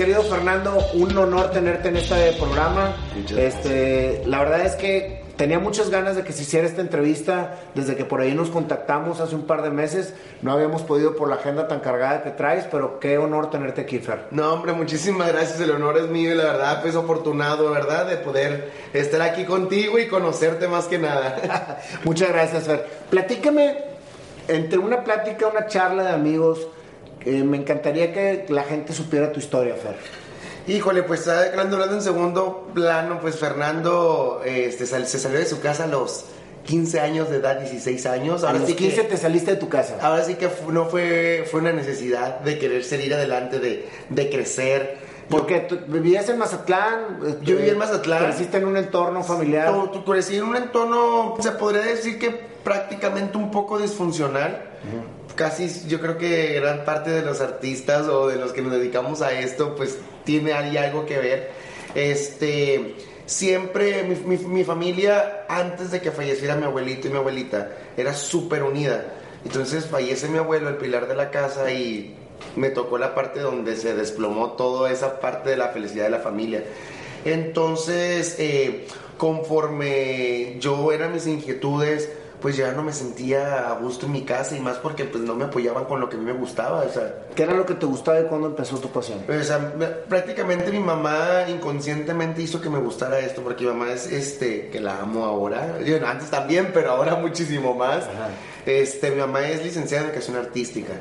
querido Fernando. Un honor tenerte en este programa. Este, la verdad es que tenía muchas ganas de que se hiciera esta entrevista desde que por ahí nos contactamos hace un par de meses. No habíamos podido por la agenda tan cargada que traes, pero qué honor tenerte aquí, Fer. No, hombre, muchísimas gracias. El honor es mío y la verdad, pues afortunado, ¿verdad? De poder estar aquí contigo y conocerte más que nada. Muchas gracias, Fer. Platícame, entre una plática, una charla de amigos, eh, me encantaría que la gente supiera tu historia, Fer. Híjole, pues hablando en segundo plano, pues Fernando este, se salió de su casa a los 15 años de edad, 16 años. Ahora a los 15 te saliste de tu casa. Ahora sí que no fue, fue una necesidad de querer salir adelante, de, de crecer. Porque tú vivías en Mazatlán. Yo vivía en Mazatlán. Creciste en un entorno familiar. Tú, crecí en un entorno, se podría decir que prácticamente un poco disfuncional casi yo creo que gran parte de los artistas o de los que nos dedicamos a esto, pues tiene ahí algo que ver. Este, siempre mi, familia, antes de que falleciera mi abuelito y mi abuelita, era súper unida. Entonces fallece mi abuelo, el pilar de la casa, y me tocó la parte donde se desplomó toda esa parte de la felicidad de la familia. Entonces, eh, conforme yo era mis inquietudes, pues ya no me sentía a gusto en mi casa y más porque pues no me apoyaban con lo que a mí me gustaba, o sea... ¿Qué era lo que te gustaba y cuándo empezó tu pasión? O sea, prácticamente mi mamá inconscientemente hizo que me gustara esto porque mi mamá es, este, que la amo ahora, antes también, pero ahora muchísimo más. Este, mi mamá es licenciada en educación artística,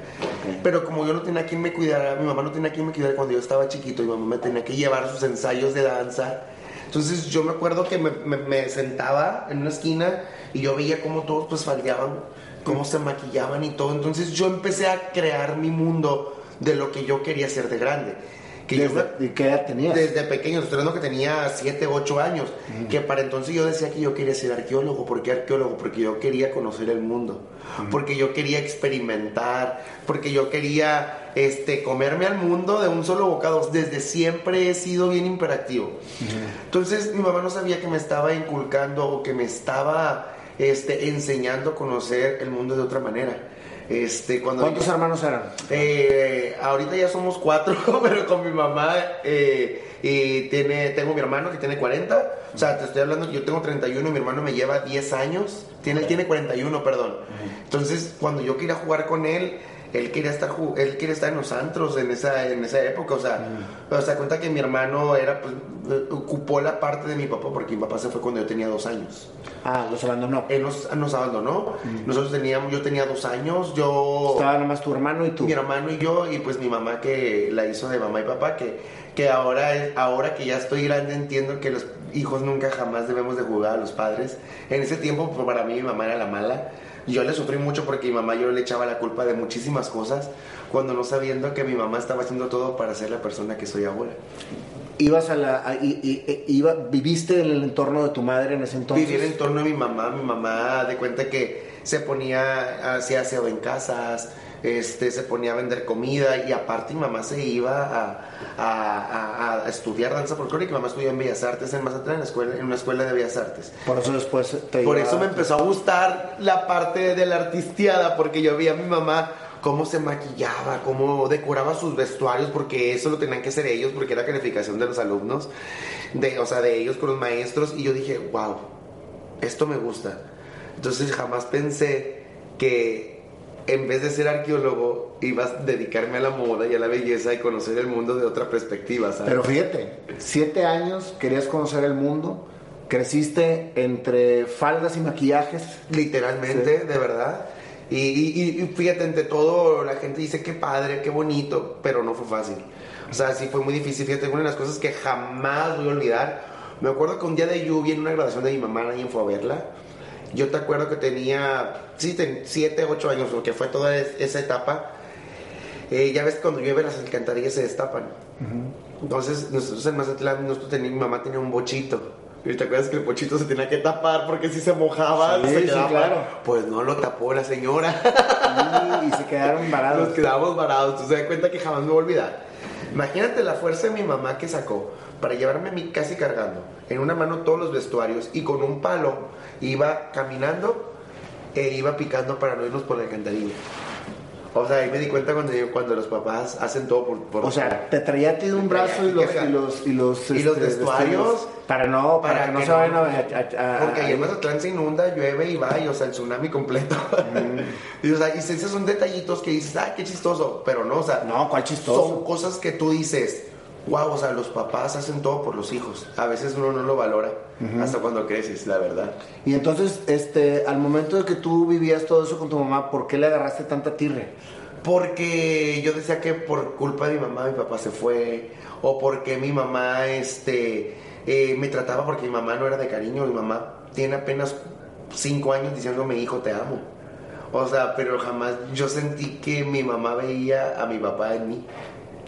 pero como yo no tenía quien me cuidara, mi mamá no tenía quien me cuidara cuando yo estaba chiquito, mi mamá me tenía que llevar sus ensayos de danza. Entonces yo me acuerdo que me, sentaba en una esquina y yo veía cómo todos pues faldeaban, cómo se maquillaban y todo. Entonces yo empecé a crear mi mundo de lo que yo quería ser de grande. Que ¿Desde qué edad tenías? Desde pequeño, estoy que tenía 7, 8 años. Que para entonces yo decía que yo quería ser arqueólogo. ¿Por qué arqueólogo? Porque yo quería conocer el mundo. Porque yo quería experimentar. Porque yo quería este, comerme al mundo de un solo bocado. Desde siempre he sido bien imperativo. Entonces mi mamá no sabía que me estaba inculcando o que me estaba este, enseñando a conocer el mundo de otra manera. Este, cuando ¿Cuántos hermanos eran? Eh, ahorita ya somos cuatro, pero con mi mamá eh, y tiene, tengo mi hermano que tiene 40. O sea, te estoy hablando, yo tengo 31 y mi hermano me lleva 10 años. Tiene, tiene 41, perdón. Entonces, cuando yo quería jugar con él, él quería estar él quería estar en los antros en esa en esa época o sea mm. o sea cuenta que mi hermano era pues ocupó la parte de mi papá porque mi papá se fue cuando yo tenía dos años. Ah los abandonó. Él nos, nos abandonó. Mm. nosotros teníamos yo tenía dos años yo estaba nomás tu hermano y tú. Mi hermano y yo y pues mi mamá que la hizo de mamá y papá que que ahora ahora que ya estoy grande entiendo que los hijos nunca jamás debemos de jugar a los padres. En ese tiempo pues, para mí mi mamá era la mala yo le sufrí mucho porque mi mamá yo le echaba la culpa de muchísimas cosas cuando no sabiendo que mi mamá estaba haciendo todo para ser la persona que soy ahora. ¿Ibas a la, e, iba, ¿Viviste en el entorno de tu madre en ese entonces? Viví en el entorno de mi mamá. Mi mamá de cuenta que se ponía, hacía aseo en casas, este, se ponía a vender comida y aparte mi mamá se iba a, a, estudiar danza folclórica. Mi mamá estudió en Bellas Artes en Mazatlán, en, escuela, en una escuela de Bellas Artes. Por eso después te Por eso me empezó a gustar la parte de la artisteada, porque yo vi a mi mamá cómo se maquillaba, cómo decoraba sus vestuarios, porque eso lo tenían que hacer ellos, porque era calificación de los alumnos, de, o sea, de ellos con los maestros, y yo dije, wow, esto me gusta. Entonces jamás pensé que en vez de ser arqueólogo, ibas a dedicarme a la moda y a la belleza y conocer el mundo de otra perspectiva, ¿sabes? Pero fíjate, siete años querías conocer el mundo, creciste entre faldas y maquillajes. Literalmente, de verdad. Y, fíjate, entre todo, la gente dice qué padre, qué bonito, pero no fue fácil. O sea, sí fue muy difícil. Fíjate, una de las cosas que jamás voy a olvidar. Me acuerdo que un día de lluvia en una grabación de mi mamá, alguien fue a verla yo te acuerdo que tenía, sí, 7, 8 años, porque fue toda esa etapa. Eh, ya ves, cuando llueve las alcantarillas se destapan. Entonces, nosotros en Mazatlán, nosotros mi mamá tenía un bochito. ¿Y te acuerdas que el bochito se tenía que tapar porque si se mojaba, sí, se quedaba, claro. Pues no lo tapó la señora. y se quedaron varados. Nos quedamos varados. Tú se das cuenta que jamás me voy a olvidar. Imagínate la fuerza de mi mamá que sacó para llevarme a mí casi cargando, en una mano todos los vestuarios y con un palo iba caminando e iba picando para no irnos por la alcantarilla. O sea, ahí me di cuenta cuando, cuando los papás hacen todo por... por o sea, te traía a ti de un brazo y los, y los, y los, y los este, vestuarios. Para no, para, que no se vayan a, a, Porque ahí en Mazatlán se inunda, llueve y va, y o sea, el tsunami completo. Mm. y o sea, y esos son detallitos que dices, ay, qué chistoso. Pero no, o sea... No, ¿cuál chistoso? Son cosas que tú dices, wow, o sea, los papás hacen todo por los hijos. A veces uno no lo valora hasta cuando creces, la verdad. Y entonces, este, al momento de que tú vivías todo eso con tu mamá, ¿por qué le agarraste tanta tirre? Porque yo decía que por culpa de mi mamá mi papá se fue, o porque mi mamá, este, eh, me trataba porque mi mamá no era de cariño, mi mamá tiene apenas cinco años diciéndome, hijo, te amo. O sea, pero jamás yo sentí que mi mamá veía a mi papá en mí.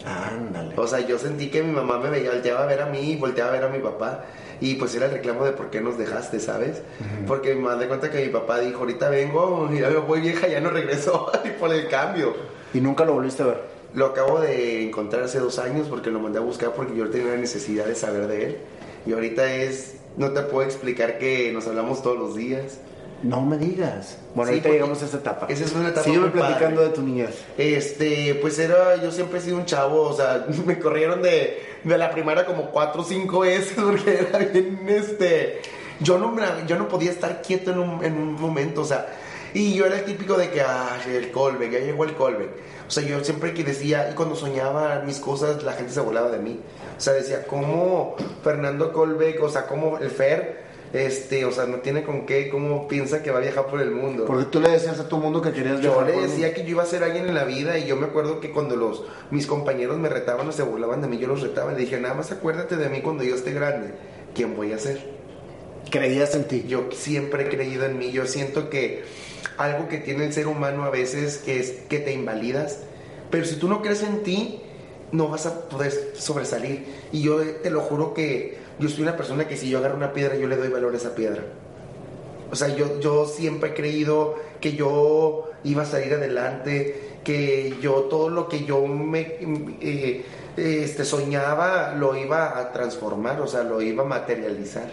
Ándale. O sea, yo sentí que mi mamá me veía, volteaba a ver a mí y volteaba a ver a mi papá. Y pues era el reclamo de por qué nos dejaste, ¿sabes? Porque me de cuenta que mi papá dijo, ahorita vengo, ya voy vieja, ya no regreso, y por el cambio. ¿Y nunca lo volviste a ver? Lo acabo de encontrar hace dos años porque lo mandé a buscar porque yo tenía la necesidad de saber de él. Y ahorita es, no te puedo explicar que nos hablamos todos los días. No me digas. Bueno, ahorita llegamos a esa etapa. Esa es una etapa. Sígueme platicando de tu niñez. Este, pues era, yo siempre he sido un chavo, o sea, me corrieron de, de la primaria como cuatro o cinco veces porque era bien, este, yo no, yo no podía estar quieto en un, en un momento, o sea, y yo era el típico de que, ah, el Colbeck, ya llegó el Colbeck. O sea, yo siempre que decía, y cuando soñaba mis cosas, la gente se volaba de mí. O sea, decía, ¿cómo Fernando Colbeck, o sea, cómo el Fer este, o sea, no tiene con qué, cómo piensa que va a viajar por el mundo. Porque tú le decías a tu mundo que querías viajar. Yo le decía que yo iba a ser alguien en la vida y yo me acuerdo que cuando los mis compañeros me retaban o se burlaban de mí, yo los retaba. Le dije, nada más acuérdate de mí cuando yo esté grande. ¿Quién voy a ser? ¿Creías en ti? Yo siempre he creído en mí. Yo siento que algo que tiene el ser humano a veces es que te invalidas. Pero si tú no crees en ti, no vas a poder sobresalir. Y yo te lo juro que yo soy una persona que si yo agarro una piedra, yo le doy valor a esa piedra. O sea, yo, yo siempre he creído que yo iba a salir adelante, que yo todo lo que yo me eh, este, soñaba lo iba a transformar, o sea, lo iba a materializar.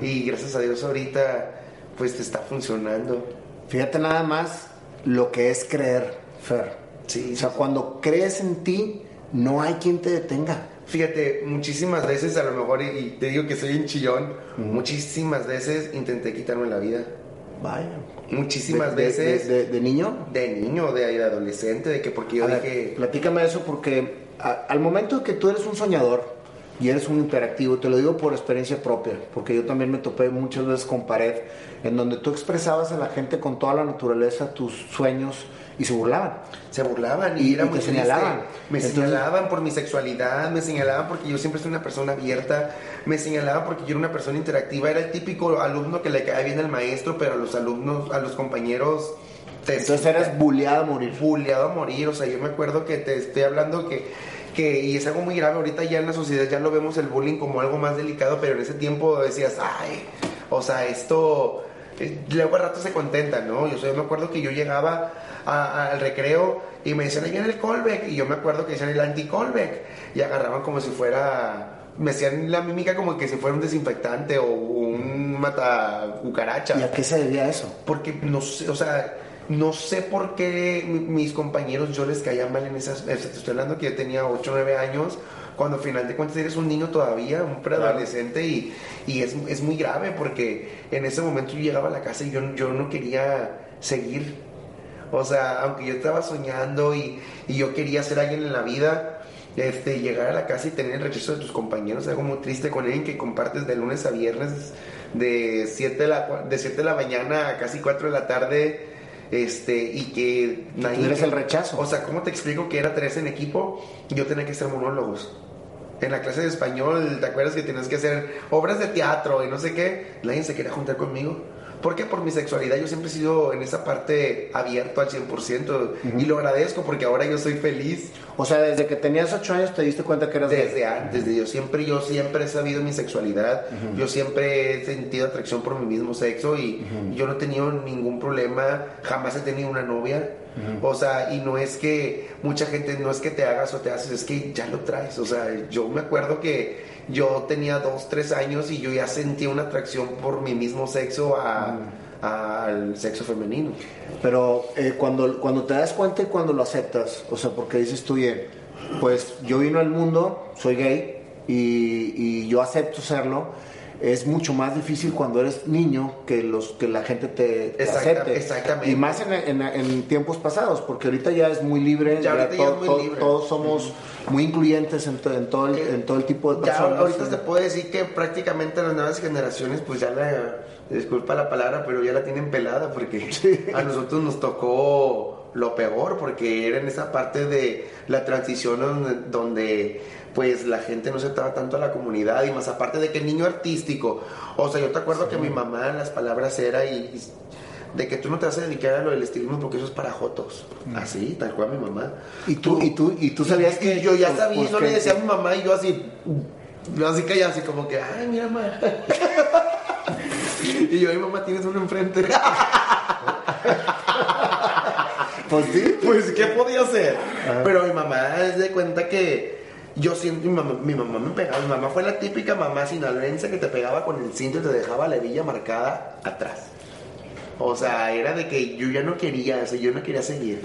Y gracias a Dios ahorita pues te está funcionando. Fíjate nada más lo que es creer, Fer. Sí, o sea, cuando crees en ti, no hay quien te detenga. Fíjate, muchísimas veces a lo mejor, y te digo que soy un chillón, muchísimas veces intenté quitarme la vida. Vaya. Muchísimas veces. De, niño? De niño, de, adolescente, de que porque yo dije. platícame eso porque al momento que tú eres un soñador y eres un interactivo, te lo digo por experiencia propia, porque yo también me topé muchas veces con pared, en donde tú expresabas a la gente con toda la naturaleza tus sueños y se burlaban. Se burlaban y, era muy señalaban. Me señalaban por mi sexualidad, me señalaban porque yo siempre soy una persona abierta, me señalaban porque yo era una persona interactiva, era el típico alumno que le cae bien al maestro, pero a los alumnos, a los compañeros... Entonces eras bulleado a morir. Bulleado a morir, o sea, yo me acuerdo que te estoy hablando que que, y es algo muy grave, ahorita ya en la sociedad ya lo vemos el bullying como algo más delicado, pero en ese tiempo decías, ay, o sea, esto, luego a rato se contenta, ¿no? Yo, yo me acuerdo que yo llegaba al recreo y me decían, ahí viene el callback. Y yo me acuerdo que decían el anti-callback. Y agarraban como si fuera. Me hacían la mímica como que si fuera un desinfectante o un mata cucaracha. ¿Y a qué se debía eso? Porque no sé, o sea, no sé por qué mis compañeros yo les caía mal en esas. Estoy hablando que yo tenía 8 o 9 años cuando al final de cuentas eres un niño todavía, un preadolescente y, y es, es, muy grave porque en ese momento yo llegaba a la casa y yo, yo no quería seguir o sea, aunque yo estaba soñando y, yo quería ser alguien en la vida, este, llegar a la casa y tener el rechazo de tus compañeros es algo muy triste con alguien que compartes de lunes a viernes, de 7 de la, de de la mañana a casi 4 de la tarde, este, y que nadie... eres el rechazo. O sea, ¿cómo te explico que era tres en equipo? Yo tenía que hacer monólogos. En la clase de español, ¿te acuerdas que tenías que hacer obras de teatro y no sé qué? Nadie se quería juntar conmigo. ¿Por qué? Por mi sexualidad. Yo siempre he sido en esa parte abierto al 100% y lo agradezco porque ahora yo soy feliz. O sea, desde que tenías 8 años te diste cuenta que eras Desde antes, desde yo siempre, yo siempre he sabido mi sexualidad. Yo siempre he sentido atracción por mi mismo sexo y yo no he tenido ningún problema. Jamás he tenido una novia. O sea, y no es que mucha gente, no es que te hagas o te haces, es que ya lo traes. O sea, yo me acuerdo que yo tenía dos, tres años y yo ya sentía una atracción por mi mismo sexo a, al sexo femenino. Pero eh, cuando, cuando te das cuenta y cuando lo aceptas, o sea, porque dices tú, oye, pues yo vino al mundo, soy gay y, y yo acepto serlo, es mucho más difícil cuando eres niño que los que la gente te, te Exacta- acepte. exactamente. Y más en, en- en tiempos pasados, porque ahorita ya es muy libre, Ya ahorita ya to- es muy to- libre. todos somos muy incluyentes en, to- en todo el, en todo el tipo de Ya personas. ahorita Sí. se puede decir que prácticamente las nuevas generaciones, pues ya la, disculpa la palabra, pero ya la tienen pelada, porque a nosotros nos tocó lo peor, porque era en esa parte de la transición donde, donde, pues la gente no aceptaba tanto a la comunidad, y más aparte de que el niño artístico, o sea, yo te acuerdo que mi mamá las palabras era y, y de que tú no te vas a dedicar a lo del estilismo porque eso es para jotos, así, tal cual mi mamá. Y tú, y tú, y tú sabías Y que yo ya sabía, yo le decía a mi mamá y yo así, yo así callado, así como que, ay, mira, mamá. y yo, ay, mamá, tienes uno enfrente. Pues sí. pues, ¿qué podía hacer? Pero mi mamá es de cuenta que yo siento, mi mamá, mi mamá me pegaba, mi mamá fue la típica mamá sinaloense que te pegaba con el cinto y te dejaba la hebilla marcada atrás. O sea, era de que yo ya no quería, o sea, yo no quería seguir.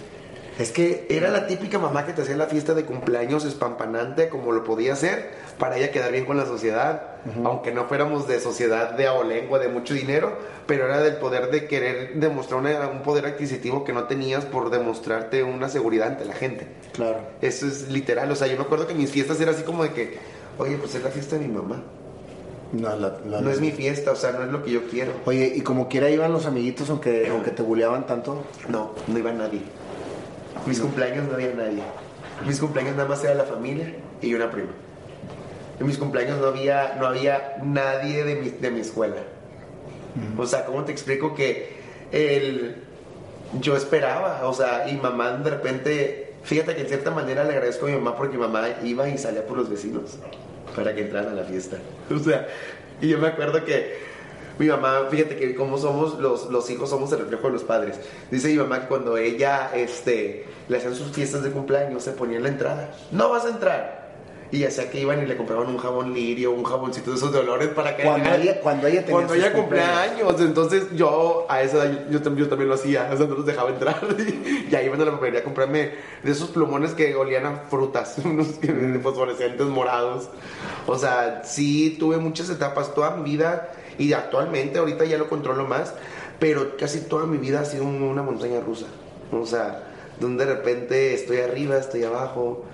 Es que Era la típica mamá que te hacía la fiesta de cumpleaños espampanante como lo podía hacer para ella quedar bien con la sociedad, aunque no fuéramos de sociedad de abolengo, de mucho dinero, pero era del poder de querer demostrar una- un poder adquisitivo que no tenías por demostrarte una seguridad ante la gente. Claro. Eso es literal, o sea, yo me acuerdo que mis fiestas era así como de que, oye, pues es la fiesta de mi mamá, No, la- la- no es mi fiesta, o sea, no es lo que yo quiero. Oye, y como quiera iban los amiguitos aunque, aunque te buleaban tanto. No, no iba nadie. Mis cumpleaños no había nadie. Mis cumpleaños nada más era la familia y una prima. En mis cumpleaños no había, no había nadie de mi, de mi escuela. O sea, ¿cómo te explico que el, yo esperaba? O sea, y mamá de repente, fíjate que en cierta manera le agradezco a mi mamá porque mi mamá iba y salía por los vecinos para que entraran a la fiesta. O sea, y yo me acuerdo que mi mamá, fíjate que como somos los, los hijos, somos el reflejo de los padres. Dice mi mamá que cuando ella este, le hacían sus fiestas de cumpleaños, se ponía en la entrada. No vas a entrar. Y ya sea que iban y le compraban un jabón lirio, un jaboncito de esos de olores para que Cuando ella- cuando ella tenía cuando ella cumplía años. Entonces yo a esa edad yo, tam- yo también lo hacía, o sea, no los dejaba entrar. y ahí iban a la papelería a comprarme de esos plumones que olían a frutas, unos fosforescentes morados. O sea, sí tuve muchas etapas toda mi vida y actualmente ahorita ya lo controlo más, pero casi toda mi vida ha sido un- una montaña rusa. O sea, donde de repente estoy arriba, estoy abajo,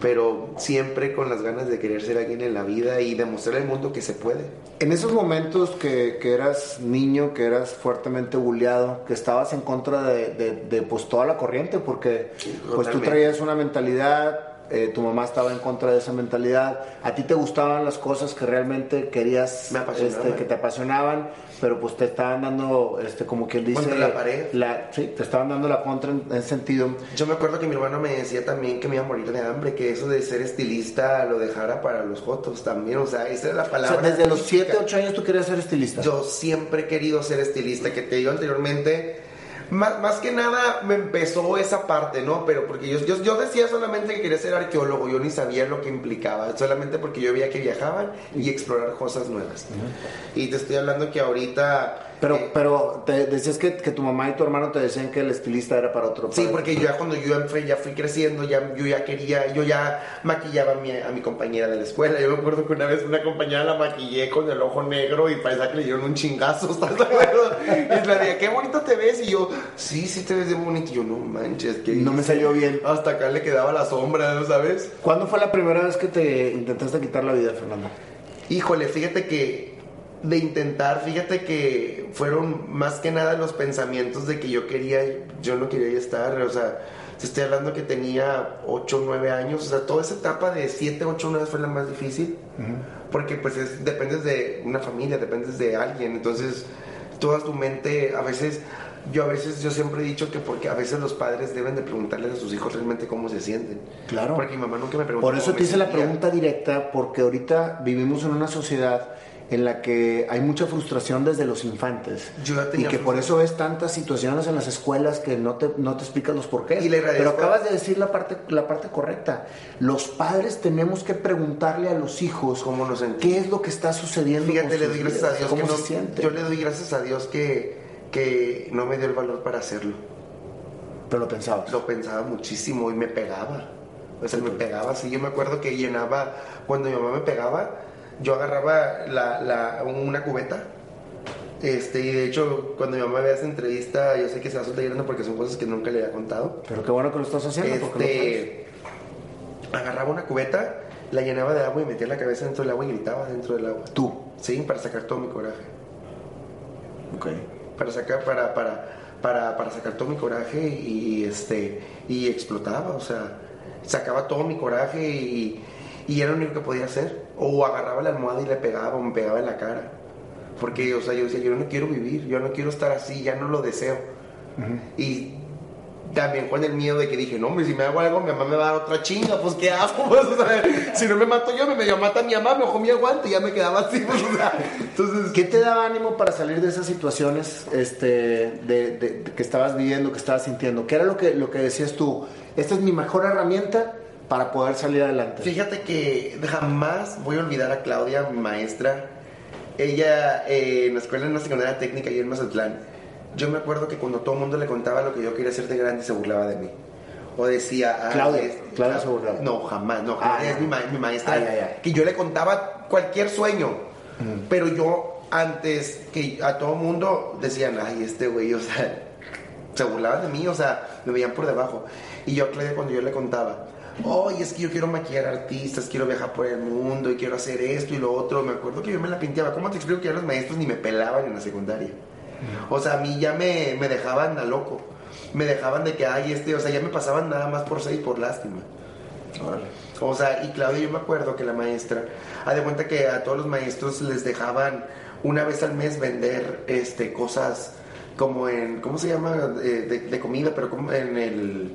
pero siempre con las ganas de querer ser alguien en la vida y demostrarle al mundo que se puede. En esos momentos que, que eras niño, que eras fuertemente bulleado, que estabas en contra de, de- de, pues toda la corriente, porque pues tú traías una mentalidad, eh, tu mamá estaba en contra de esa mentalidad, a ti te gustaban las cosas que realmente querías, Me apasionaban. este, que te apasionaban, pero pues te estaban dando, este, como quien dice, Contra la pared. la- sí, te estaban dando la contra en, en sentido. Yo me acuerdo que mi hermano me decía también que me iba a morir de hambre, que eso de ser estilista lo dejara para los jotos también, o sea, esa era la O palabra. sea, desde los típica. 7, 8 años tú querías ser estilista. Yo siempre he querido ser estilista, que te digo anteriormente. Más, más que nada me empezó esa parte, ¿no? Pero porque yo, yo, yo decía solamente que quería ser arqueólogo, yo ni sabía lo que implicaba, solamente porque yo veía que viajaban y explorar cosas nuevas. Y te estoy hablando que ahorita... Pero, eh, pero te decías que, que tu mamá y tu hermano te decían que el estilista era para otro. Sí, para- porque yo ya cuando yo ya fui, ya fui creciendo, ya, yo ya quería, yo ya maquillaba a mi, a mi compañera de la escuela. Yo me acuerdo que una vez una compañera la maquillé con el ojo negro y parecía que le dieron un chingazo, ¿estás de acuerdo? Y la dije, qué bonito te ves. Y yo, sí, sí te ves bien bonito. Y yo, no manches, que No me salió bien. Hasta acá le quedaba la sombra, ¿no sabes? ¿Cuándo fue la primera vez que te intentaste quitar la vida, Fernando? Híjole, fíjate que de intentar, fíjate que fueron más que nada los pensamientos de que yo quería, yo no quería estar, o sea, te estoy hablando que tenía 8, 9 años, o sea, toda esa etapa de 7, 8, 9 fue la más difícil, porque pues es- dependes de una familia, dependes de alguien, entonces toda tu mente, a veces, yo a veces, yo siempre he dicho que porque a veces los padres deben de preguntarles a sus hijos realmente cómo se sienten. Claro. Porque mi mamá nunca me preguntó. Por eso cómo te hice la pregunta directa, porque ahorita vivimos en una sociedad en la que hay mucha frustración desde los infantes. Yo ya y que por eso ves tantas situaciones en las escuelas que no te, no te explicas los porqués. Y le Pero acabas de decir la parte, la parte correcta. Los padres tenemos que preguntarle a los hijos ¿Cómo nos qué es lo que está sucediendo. Fíjate, le doy gracias a Dios cómo que no, se siente. yo le doy gracias a Dios que, que no me dio el valor para hacerlo. Pero lo pensabas. Lo pensaba muchísimo y me pegaba. O sea, me pegaba así. Yo me acuerdo que llenaba, cuando mi mamá me pegaba, yo agarraba la, la, una cubeta. Este, y de hecho, cuando mi mamá vea esa entrevista, yo sé que se va a soltar porque son cosas que nunca le había contado. Pero qué bueno que lo estás haciendo. Este, agarraba una cubeta, la llenaba de agua y metía la cabeza dentro del agua y gritaba dentro del agua. ¿Tú? Sí, para sacar todo mi coraje. Ok. Para sacar, para, para, para, para sacar todo mi coraje y, este, y explotaba, o sea, sacaba todo mi coraje y, y era lo único que podía hacer. O agarraba la almohada y le pegaba o me pegaba en la cara. Porque, o sea, yo decía, yo no quiero vivir, yo no quiero estar así, ya no lo deseo. Y también con el miedo de que dije, no, hombre, si me hago algo, mi mamá me va a dar otra chinga, pues ¿qué hago? Pues, si no me mato yo, me medio mata mi mamá, me ojo mi aguante y ya me quedaba así. Pues, entonces, ¿qué te daba ánimo para salir de esas situaciones este, de, que estabas viviendo, que estabas sintiendo? ¿Qué era lo que, lo que decías tú? Esta es mi mejor herramienta para poder salir adelante. Fíjate que jamás voy a olvidar a Claudia, mi maestra. Ella eh, en la escuela en la secundaria técnica y en Mazatlán yo me acuerdo que cuando todo el mundo le contaba lo que yo quería hacer de grande, se burlaba de mí. O decía, ah, Claudia, Claudia se burlaba. No, jamás, no, ah, es mi, maestra. que yo le contaba cualquier sueño, pero yo antes que a todo mundo decían, ay, este güey, o sea, se burlaban de mí, o sea, me veían por debajo. Y yo a Claudia cuando yo le contaba, oye, es que yo quiero maquillar artistas, quiero viajar por el mundo y quiero hacer esto y lo otro. Me acuerdo que yo me la pinteaba. ¿Cómo te explico que ya los maestros ni me pelaban en la secundaria? O sea, a mí ya me, me dejaban a loco. Me dejaban de que, ay, este, o sea, ya me pasaban nada más por seis por lástima. O sea, y Claudia, yo me acuerdo que la maestra, ha de cuenta que a todos los maestros les dejaban una vez al mes vender este, cosas como en, ¿cómo se llama? Eh, de, comida, pero como en el...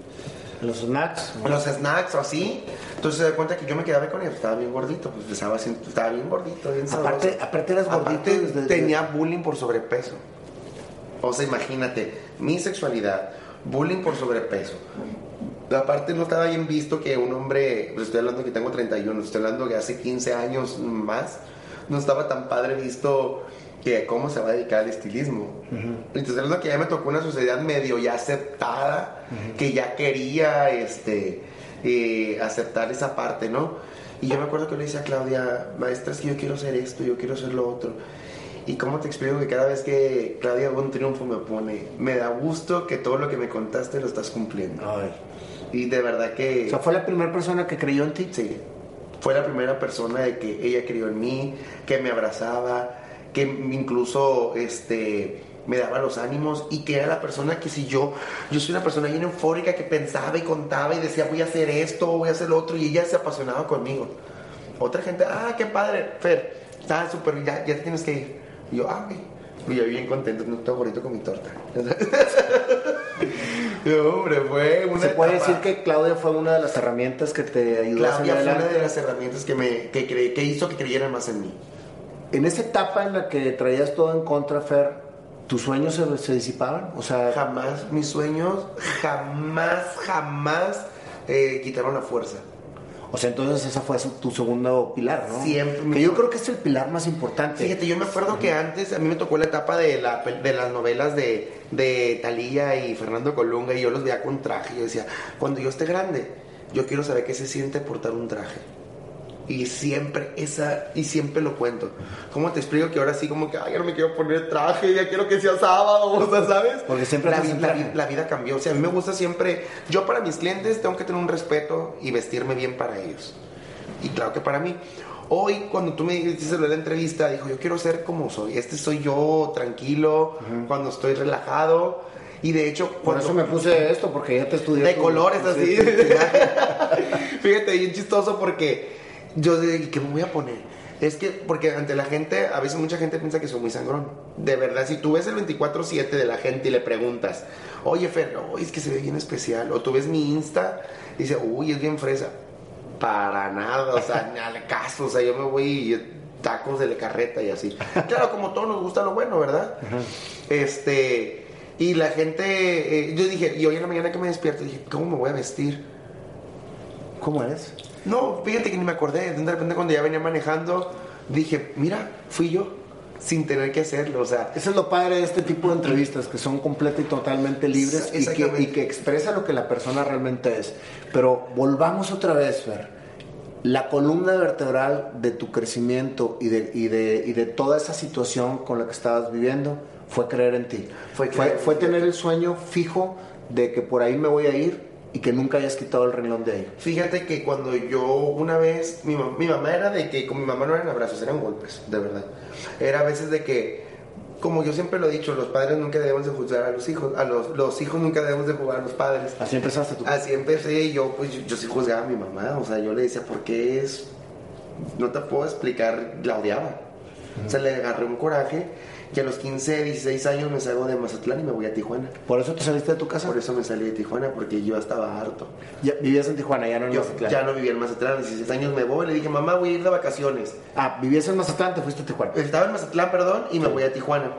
Los snacks. Los snacks o así. Entonces se da cuenta que yo me quedaba con él, estaba bien gordito, pues estaba, estaba bien gordito, bien sabroso. Aparte, aparte eras gordito. tenía bullying por sobrepeso. O sea, imagínate, mi sexualidad, bullying por sobrepeso. Aparte no estaba bien visto que un hombre, pues estoy hablando que tengo 31, estoy hablando que hace 15 años más, no estaba tan padre visto que cómo se va a dedicar al estilismo. Entonces hablando que ya me tocó una sociedad medio ya aceptada, que ya quería este, eh, aceptar esa parte, ¿no? Y yo me acuerdo que le decía a Claudia, maestra, es que yo quiero hacer esto, yo quiero hacer lo otro. Y cómo te explico que cada vez que Claudia un triunfo me pone, me da gusto que todo lo que me contaste lo estás cumpliendo. Ay. Y de verdad que... O sea, ¿fue la primera persona que creyó en ti? Sí. Fue la primera persona de que ella creyó en mí, que me abrazaba, que incluso este me daba los ánimos y que era la persona que si yo, yo soy una persona bien eufórica que pensaba y contaba y decía voy a hacer esto, voy a hacer lo otro y ella se apasionaba conmigo. Otra gente, ah, qué padre, Fer, está súper, ya, ya tienes que ir. Y yo, ah, Y yo bien contento, no estoy bonito con mi torta. hombre, fue una Se puede decir que Claudia fue una de las herramientas que te ayudó Claudia a fue una de las herramientas que, me, que, que hizo que creyeran más en mí. En esa etapa en la que traías todo en contra, Fer, ¿tus sueños se, se disipaban? O sea... Jamás, mis sueños jamás, jamás eh, quitaron la fuerza. O sea, entonces esa fue tu segundo pilar, ¿no? Siempre. Que yo creo que es el pilar más importante. Fíjate, yo me acuerdo que antes a mí me tocó la etapa de, la, de las novelas de, de Talía y Fernando Colunga y yo los veía con traje. Yo decía, cuando yo esté grande, yo quiero saber qué se siente portar un traje. Y siempre, esa, y siempre lo cuento. ¿Cómo te explico que ahora sí como que, ay, ya no me quiero poner traje, ya quiero que sea sábado, o sea, ¿sabes? Porque siempre la, la, vida cambió. O sea, a mí me gusta siempre, yo para mis clientes tengo que tener un respeto y vestirme bien para ellos. Y claro que para mí. Hoy, cuando tú me dices de la entrevista, dijo, yo quiero ser como soy. Este soy yo, tranquilo, cuando estoy relajado. Y de hecho, por eso me puse esto, porque ya te estudié. De colores así. Fíjate, bien chistoso porque yo de ¿qué me voy a poner? Es que, porque ante la gente, a veces mucha gente piensa que soy muy sangrón. De verdad, si tú ves el 24-7 de la gente y le preguntas, oye, Fer, es que se ve bien especial. O tú ves mi Insta y dices, uy, es bien fresa. Para nada, o sea, ni al caso. O sea, yo me voy y tacos de la carreta y así. Claro, como todos nos gusta lo bueno, ¿verdad? Este. Y la gente, eh, yo dije, y hoy en la mañana que me despierto, dije, ¿cómo me voy a vestir? ¿Cómo eres? No, fíjate que ni me acordé. De repente cuando ya venía manejando, dije, mira, fui yo. sin tener que hacerlo, o sea... Eso es lo padre de este tipo de entrevistas, que son completas y totalmente libres y que, y que expresa lo que la persona realmente es. Pero volvamos otra vez, Fer. La columna vertebral de tu crecimiento y de, y de, y de toda esa situación con la que estabas viviendo fue creer en ti. Fue, fue, fue tener el sueño fijo de que por ahí me voy a ir y que nunca hayas quitado el renglón de ahí. Fíjate que cuando yo una vez, mi, mi, mamá era de que con mi mamá no eran abrazos, eran golpes, de verdad. Era a veces de que, como yo siempre lo he dicho, los padres nunca debemos de juzgar a los hijos, a los, los hijos nunca debemos de jugar a los padres. Así empezaste tú. Así empecé y yo, pues yo, yo sí juzgaba a mi mamá, o sea, yo le decía, ¿por qué es? No te puedo explicar, la odiaba. O sea, le agarré un coraje y a los 15, 16 años me salgo de Mazatlán y me voy a Tijuana. ¿Por eso te saliste de tu casa? Por eso me salí de Tijuana, porque yo estaba harto. Ya, ¿Vivías en Tijuana, ya no en yo, Mazatlán? Ya no vivía en Mazatlán, a los 16 años me voy, le dije, mamá, voy a ir de vacaciones. Ah, ¿vivías en Mazatlán, te fuiste a Tijuana? Estaba en Mazatlán, perdón, y me voy a Tijuana.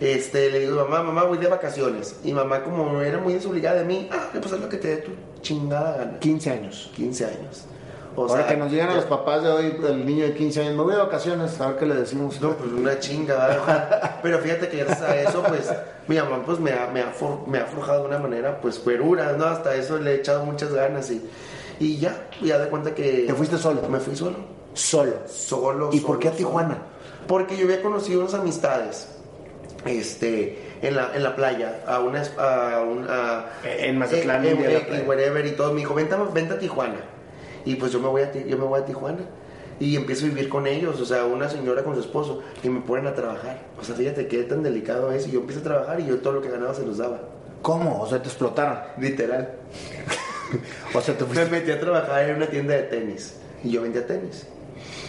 Este, le digo, mamá, mamá, voy de vacaciones. Y mamá, como era muy desobligada de mí, ah, pues haz lo que te dé tu chingada gana. 15 años. 15 años. O Ahora sea, que nos llegan a los papás de hoy, el niño de 15 años, me voy de vacaciones, a ver qué le decimos. No, pues una chinga. Pero fíjate que gracias a eso, pues, mi mamá pues me ha, me ha, for, me ha forjado de una manera, pues, cuerura, ¿no? Hasta eso le he echado muchas ganas y, y ya, ya de cuenta que... ¿Te fuiste solo? Me fui solo. Solo. Solo. ¿Y solo, por qué a Tijuana? Solo. Porque yo había conocido unas amistades. Este, en la, en la playa, a una, a una en Mazatlán, en, en, en, wherever y todo, me dijo, vente, vente a Tijuana. Y pues yo me voy a, yo me voy a Tijuana y empiezo a vivir con ellos, o sea, una señora con su esposo, y me ponen a trabajar. O sea, fíjate qué tan delicado es. Y yo empiezo a trabajar y yo todo lo que ganaba se los daba. ¿Cómo? O sea, te explotaron. Literal. o sea, te fuiste... Me metí a trabajar en una tienda de tenis y yo vendía tenis.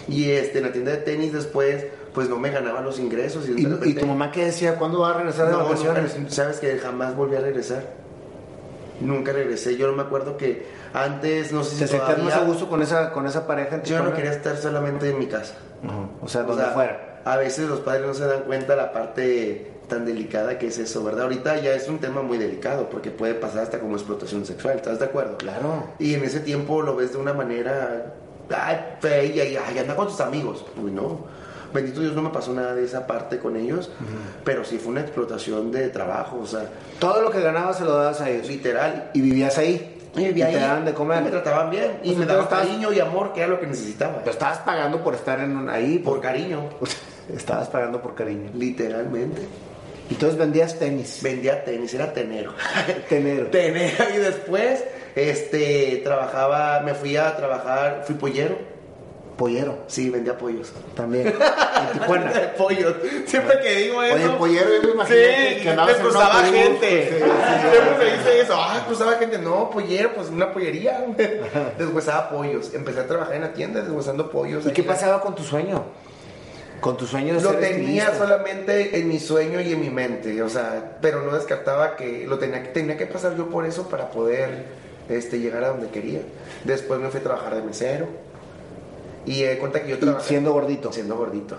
Y este, en la tienda de tenis después, pues no me ganaba los ingresos. ¿Y, repente, ¿Y tu mamá qué decía? ¿Cuándo va a regresar de no, vacaciones? No, sabes que jamás volví a regresar. Nunca regresé. Yo no me acuerdo que antes, no sé si ¿Te sentías más a gusto con esa, con esa pareja? En yo no quería estar solamente en mi casa. Uh -huh. O sea, donde o sea, fuera. A veces los padres no se dan cuenta la parte tan delicada que es eso, ¿verdad? Ahorita ya es un tema muy delicado porque puede pasar hasta como explotación sexual, ¿estás de acuerdo? Claro. Y en ese tiempo lo ves de una manera, ay, fea, y ay, anda con tus amigos. Uy, no. Bendito Dios no me pasó nada de esa parte con ellos, uh -huh. pero sí fue una explotación de trabajo, o sea. Todo lo que ganabas se lo dabas a ellos. Literal. Y vivías ahí. Y, vivía y te ahí, daban de comer. Y me trataban bien. Y Pues me daban cariño y amor, que era lo que necesitaba. Pero estabas pagando por estar en un- ahí. Por cariño, Estabas pagando por cariño. literalmente. Entonces vendías tenis. Vendía tenis, era tenero. Tenero. tenero. Y después, este, trabajaba, me fui a trabajar, fui pollero. Pollero. Sí, vendía pollos. También. En Tijuana. pollos. Siempre que digo eso. Oye, pollero, yo me imagino Sí, que un cruzaba gente. Sí, sí, sí. Siempre me dice eso. Ah, cruzaba gente. No, pollero, pues una pollería. Deshuesaba pollos. Empecé a trabajar en la tienda deshuesando pollos. ¿Y qué pasaba con tu sueño? Con tu sueño de Lo ser tenía estilista. solamente en mi sueño y en mi mente, o sea, pero no descartaba que lo tenía que tenía que pasar yo por eso para poder este, llegar a donde quería. Después me fui a trabajar de mesero y de cuenta que yo Y trabajé siendo gordito. siendo gordito.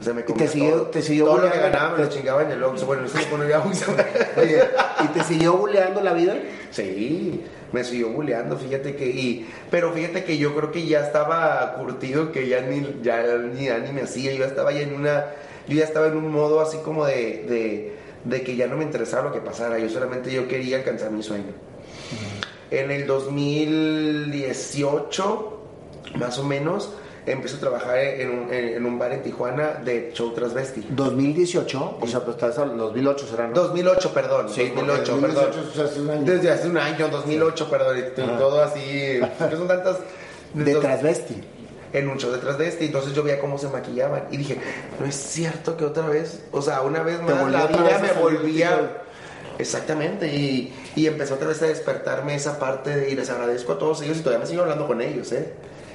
O sea, me te comía siguió- todo. te siguió todo lo que ganaba me lo chingaba en el Oxxo. Bueno, eso no había Oxxo. Oye, ¿y te siguió buleando la vida? Sí, me siguió buleando, fíjate que y pero fíjate que yo creo que ya estaba curtido que ya ni ya ni, ya ni me hacía, yo ya estaba ya en una yo ya estaba en un modo así como de, de, de que ya no me interesaba lo que pasara, yo solamente yo quería alcanzar mi sueño. En el 2018, más o menos, empecé a trabajar en un, en, un bar en Tijuana de show transvesti. 2018, o sea, pues estás en 2008 será, ¿no? 2008, perdón. Sí, 2008, porque perdón. 2018, o sea, hace un año. Desde hace un año, 2008, perdón. y todo así. que son tantas. De dos- transvesti. En un show detrás de este. Entonces yo veía cómo se maquillaban. Y dije, no es cierto que otra vez. O sea, una vez más la vida me volvía. Exactamente. Y, y empezó otra vez a despertarme esa parte de. Y les agradezco a todos ellos. Y todavía me sigo hablando con ellos, ¿eh?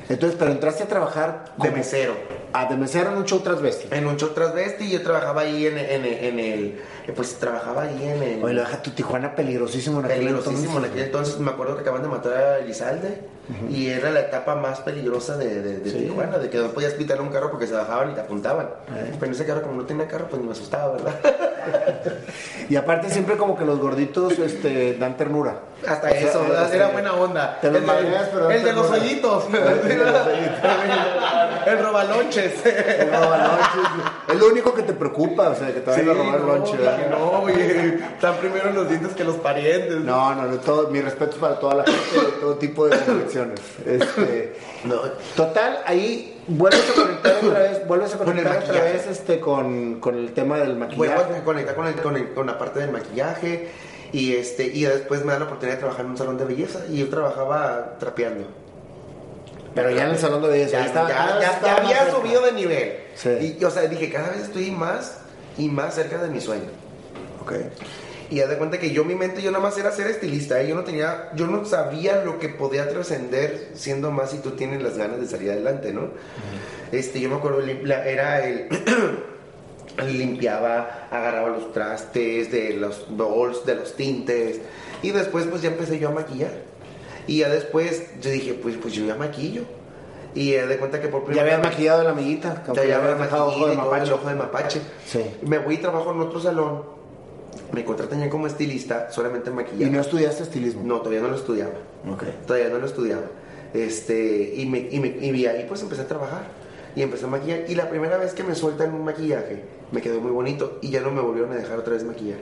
Entonces, pero entraste a trabajar De mesero. Ah, de mesero en un show transvesti. En un show transvesti. Y yo trabajaba ahí en, en, en el. Pues trabajaba ahí en el. Oye, lo deja tu Tijuana peligrosísimo en aquel peligrosísimo en entonces. aquel entonces me acuerdo que acaban de matar a Elizalde y era la etapa más peligrosa de, de, de Sí. Tijuana de que no podías pitar un carro porque se bajaban y te apuntaban Eh. pero en ese carro como no tenía carro pues ni me asustaba verdad Y aparte siempre como que los gorditos este, dan ternura. Hasta eso, era buena onda. El, pero el de los hoyitos. el robalonches. El robalonches. Es lo único que te preocupa, o sea, que te vayan a robar no, lonche. No, güey. Están primero los dientes que los parientes. No, no, no. Todo, mi respeto es para toda la gente de todo tipo de conexiones. Este, no. Total, ahí vuelves a conectar otra vez, vuelves a conectar otra vez este, con, con el tema del maquillaje. Vuelvo a conectar con, el, con, el, con la parte del maquillaje y este y después me da la oportunidad de trabajar en un salón de belleza y yo trabajaba trapeando. Pero ya en el salón de belleza ya, estaba, ya, había subido de nivel. Y o sea, dije, cada vez estoy más y más cerca de mi sueño. Ok. Y ya de cuenta que yo mi mente yo nada más era ser estilista, ¿eh? yo no tenía yo no sabía lo que podía trascender siendo más si tú tienes las ganas de salir adelante, ¿no? Este, yo me acuerdo era el limpiaba, agarraba los trastes de los bowls, de los tintes. Y después pues ya empecé yo a maquillar. Y ya después yo dije, pues, pues yo ya maquillo. Y ya de cuenta que por primera Ya había maquillado la amiguita. Ya, ya había maquillado ojo de mapache. el ojo de mapache. Sí. Me voy y trabajo en otro salón. Me contratan ya como estilista, solamente maquillando. ¿Y no estudiaste estilismo? No, todavía no lo estudiaba. Okay. Todavía no lo estudiaba. Este, y, me, y, me, y ahí pues empecé a trabajar y empecé a maquillar. Y la primera vez que me sueltan un maquillaje, me quedó muy bonito y ya no me volvieron a dejar otra vez maquillar.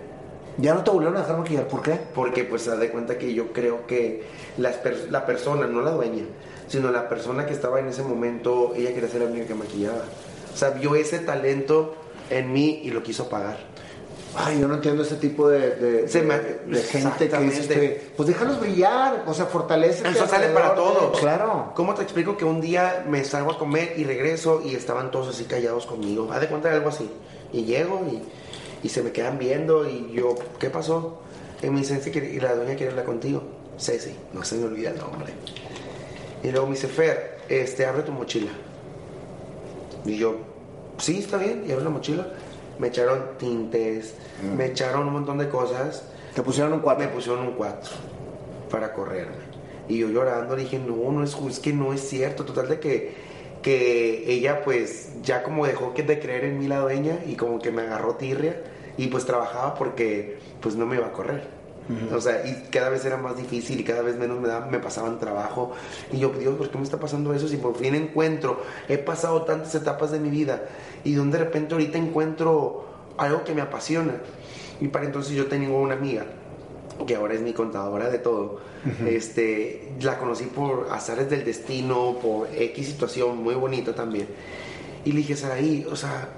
¿Ya no te volvieron a dejar maquillar? ¿Por qué? Porque pues se da de cuenta que yo creo que la persona, no la dueña, sino la persona que estaba en ese momento, ella quería ser la única que maquillaba. O sea, vio ese talento en mí y lo quiso pagar. Ay, yo no entiendo ese tipo de, de, gente que dice, pues déjalos brillar, o sea, fortalece. Eso sale para todos. Claro. ¿Cómo te explico que un día me salgo a comer y regreso y estaban todos así callados conmigo? Haz de cuenta de algo así. Y llego y, y, se me quedan viendo y yo, ¿qué pasó? Y me dice, y la doña quiere hablar contigo. Ceci, no se me olvida el nombre. Y luego me dice, Fer, este, abre tu mochila. Y yo, sí, está bien, y abre la mochila me echaron tintes, me mm. echaron un montón de cosas. ¿Te pusieron un 4? Me pusieron un 4 para correrme. Y yo llorando le dije, no, no es, es que no es cierto. Total de que, que ella pues ya como dejó de creer en mí la dueña y como que me agarró tirria y pues trabajaba porque pues no me iba a correr. O sea, y cada vez era más difícil y cada vez menos me, me pasaban trabajo. Y yo, Dios, ¿por qué me está pasando eso? Si por fin encuentro, he pasado tantas etapas de mi vida y donde de repente ahorita encuentro algo que me apasiona. Y para entonces yo tenía una amiga que ahora es mi contadora de todo. este, la conocí por azares del destino, por X situación muy bonita también. Y le dije, Saraí, o sea,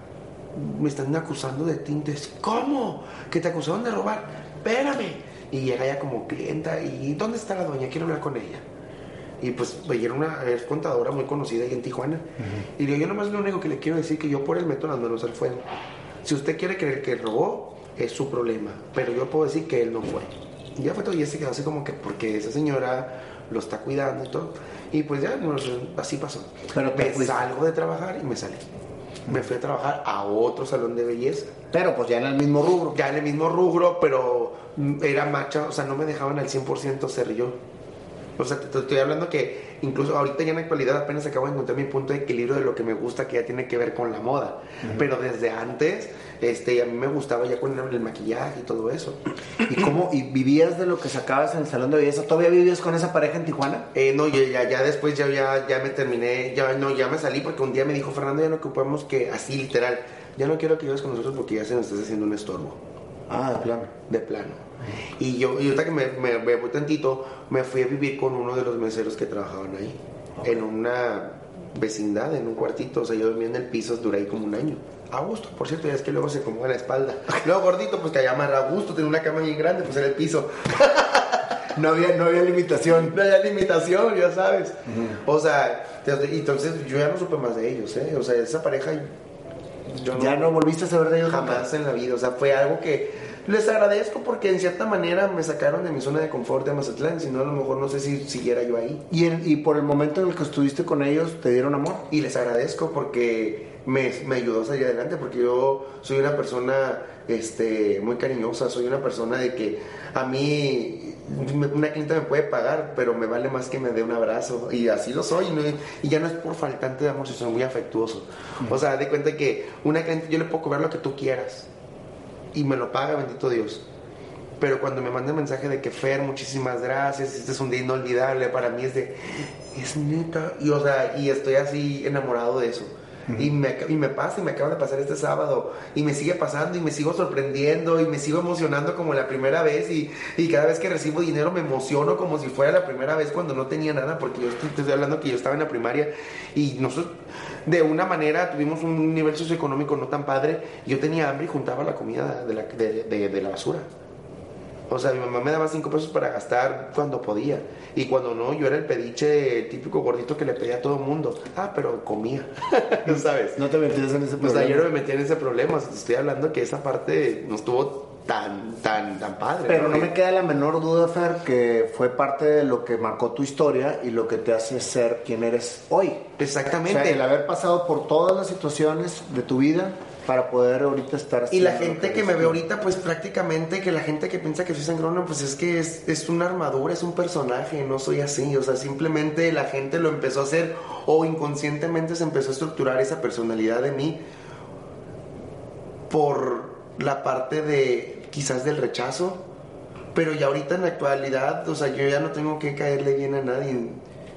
me están acusando de tintes. ¿Cómo? ¿Que te acusaron de robar? Espérame. Y llega ella como clienta y ¿dónde está la doña? Quiero hablar con ella. Y pues ella era una es contadora muy conocida ahí en Tijuana. Y le digo, yo nomás lo único que le quiero decir que yo por él meto las manos al fuego. Si usted quiere creer que robó, es su problema. Pero yo puedo decir que él no fue. Y ya fue todo y se quedó así como que porque esa señora lo está cuidando y todo. Y pues ya, así pasó. Pero me salgo de trabajar y me salí. Me fui a trabajar a otro salón de belleza. Pero pues ya en el mismo rubro. Ya en el mismo rubro, pero era macha, o sea, no me dejaban al 100% ser yo. O sea, te, estoy hablando que incluso ahorita ya en la actualidad apenas acabo de encontrar mi punto de equilibrio de lo que me gusta, que ya tiene que ver con la moda. Pero desde antes, este, a mí me gustaba ya con el, maquillaje y todo eso. ¿Y cómo? ¿Y vivías de lo que sacabas en el salón de belleza? ¿Todavía vivías con esa pareja en Tijuana? Eh, no, ya, ya después ya, ya, ya me terminé, ya, no, ya me salí porque un día me dijo Fernando, ya no ocupamos que, así literal, ya no quiero que vivas con nosotros porque ya se nos estás haciendo un estorbo. Ah, de plano. De plano. Y yo, y ahorita que me, me, voy tantito, me fui a vivir con uno de los meseros que trabajaban ahí, en una vecindad, en un cuartito. O sea, yo dormía en el piso, duré ahí como un año. A gusto, por cierto, ya es que luego se acomoda la espalda. Luego gordito, pues que allá más a gusto, tenía una cama bien grande, pues en el piso. no había, no había limitación. No había limitación, ya sabes. O sea, entonces yo ya no supe más de ellos, ¿eh? O sea, esa pareja. ¿Ya no volviste a saber de ellos? Jamás en la vida. O sea, fue algo que les agradezco porque en cierta manera me sacaron de mi zona de confort de Mazatlán, si no a lo mejor no sé si siguiera yo ahí. ¿Y, y por el momento en el que estuviste con ellos te dieron amor? Y les agradezco porque me, me ayudó a salir adelante, porque yo soy una persona este, muy cariñosa, soy una persona de que a mí una clienta me puede pagar, pero me vale más que me dé un abrazo. Y así lo soy. Y ya no es por faltante de amor, sino soy muy afectuoso. O sea, de cuenta que una cliente yo le puedo cobrar lo que tú quieras y me lo paga, bendito Dios. pero cuando me manda el mensaje de que Fer, muchísimas gracias, este es un día inolvidable, para mí es de, es neta, y o sea, y estoy así enamorado de eso. Y me, y me pasa, y me acaba de pasar este sábado, y me sigue pasando, y me sigo sorprendiendo, y me sigo emocionando como la primera vez, y, y cada vez que recibo dinero me emociono como si fuera la primera vez cuando no tenía nada, porque yo estoy, te estoy hablando que yo estaba en la primaria, y nosotros, de una manera, tuvimos un nivel socioeconómico no tan padre, yo tenía hambre y juntaba la comida de la, de, la basura. O sea, mi mamá me daba cinco pesos para gastar cuando podía. Y cuando no, yo era el pediche típico gordito que le pedía a todo el mundo. Ah, pero comía. ¿Sabes? No te metías en ese O problema. sea, yo no me metía en ese problema. O sea, te estoy hablando que esa parte no estuvo tan, tan, tan padre. Pero no me queda la menor duda, Fer, que fue parte de lo que marcó tu historia y lo que te hace ser quien eres hoy. O Exactamente. sea, el haber pasado por todas las situaciones de tu vida para poder ahorita estar Y la gente que me ve ahorita, pues prácticamente que la gente que piensa que soy sangrona, pues es que es, es una armadura, es un personaje, no soy así. O sea, simplemente la gente lo empezó a hacer o inconscientemente se empezó a estructurar esa personalidad de mí por la parte de quizás del rechazo. Pero ya ahorita en la actualidad, o sea, yo ya no tengo que caerle bien a nadie.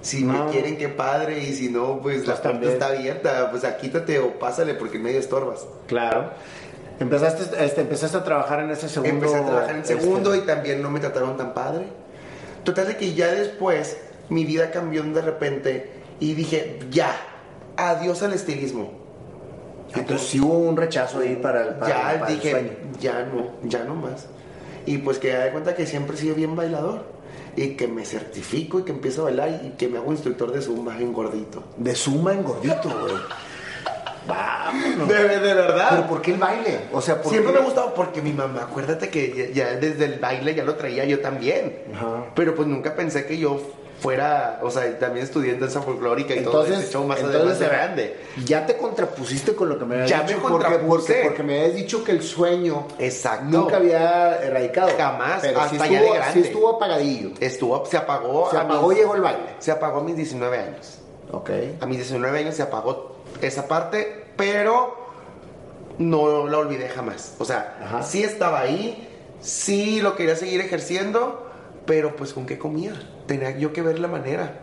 Si me quieren, qué padre, y si no, pues, Pues la puerta está abierta. Pues ah, quítate o pásale porque en medio estorbas. Claro. Empezaste, este, empezaste a trabajar en ese segundo. Empecé a trabajar en este, segundo y también no me trataron tan padre. Total de que ya después mi vida cambió de repente y dije, ya, adiós al estilismo. Entonces sí hubo un rechazo ahí para el, para, ya para el dije, sueño. ya no, ya no más. Y pues que da de cuenta que siempre he sido bien bailador. Y que me certifico y que empiezo a bailar y que me hago instructor de zumba en gordito. De suma en gordito, güey. Vámonos. De, de verdad. Pero ¿por qué el baile? O sea, ¿por Siempre qué? me ha gustado porque mi mamá, acuérdate que ya, ya desde el baile ya lo traía yo también. Ajá. Pero pues nunca pensé que yo fuera, o sea, también estudié en danza folclórica y todo ese show más entonces, de grande. Ya te contrapusiste con lo que me habías Ya me dicho. porque, contrapuse. porque, porque me habías dicho que el sueño Exacto. nunca había erradicado. Jamás, Pero hasta sí ya estuvo, de grande. sí estuvo apagadillo. Estuvo, se apagó. Se apagó mis- y llegó el baile. Se apagó a mis 19 años. Ok. A mis 19 años se apagó esa parte, pero no la olvidé jamás. O sea, Ajá. sí estaba ahí, sí lo quería seguir ejerciendo, pero pues con qué comía. Tenía yo que ver la manera.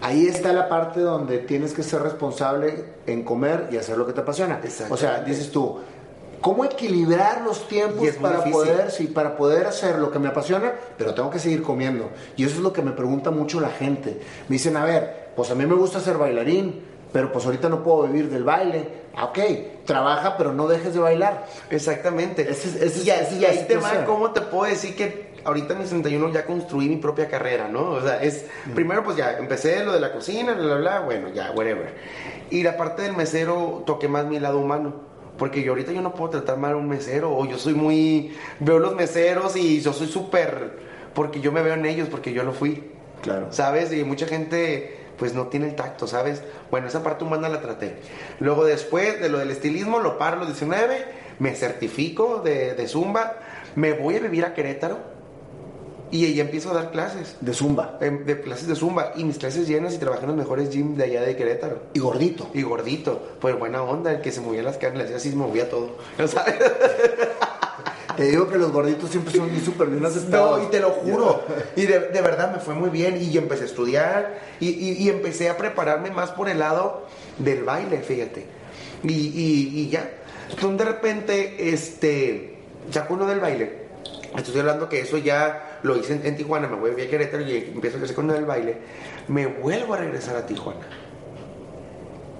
Ahí está la parte donde tienes que ser responsable en comer y hacer lo que te apasiona. O sea, dices tú, ¿cómo equilibrar los tiempos para poder, sí, para poder hacer lo que me apasiona, pero tengo que seguir comiendo? Y eso es lo que me pregunta mucho la gente. Me dicen, a ver, pues a mí me gusta ser bailarín, pero pues ahorita no puedo vivir del baile. Ah, ok, trabaja, pero no dejes de bailar. Exactamente. Ese es- ese es- y, esa es y la ahí te va. ¿cómo te puedo decir que ahorita en mis 31 ya construí mi propia carrera, ¿no? O sea, es, primero pues ya empecé lo de la cocina, bla, bla, bla, bueno, ya, whatever. Y la parte del mesero toqué más mi lado humano. Porque yo ahorita yo no puedo tratar mal a un mesero, o yo soy muy... Veo los meseros y yo soy súper... Porque yo me veo en ellos, porque yo lo fui. Claro. ¿sabes? Y mucha gente pues no tiene el tacto, ¿sabes? Bueno, esa parte humana la traté. Luego después de lo del estilismo, lo paro los 19, me certifico de, de Zumba, me voy a vivir a Querétaro y ahí empiezo a dar clases. De zumba. De clases de Zumba y mis clases llenas y trabajé en los mejores gyms de allá de Querétaro. Y gordito. Y gordito, pues buena onda, el que se movía las carnes, así, se movía todo. ¿sabes? Te digo que los gorditos siempre son súper bien aceptados. No, y te lo juro. Y de, de verdad me fue muy bien. Y empecé a estudiar y, y- y empecé a prepararme más por el lado del baile, fíjate. Y, y- y ya. Entonces de repente, este, ya con lo del baile, estoy hablando que eso ya lo hice en, en Tijuana, me voy a Querétaro y empiezo a crecer con del baile. Me vuelvo a regresar a Tijuana.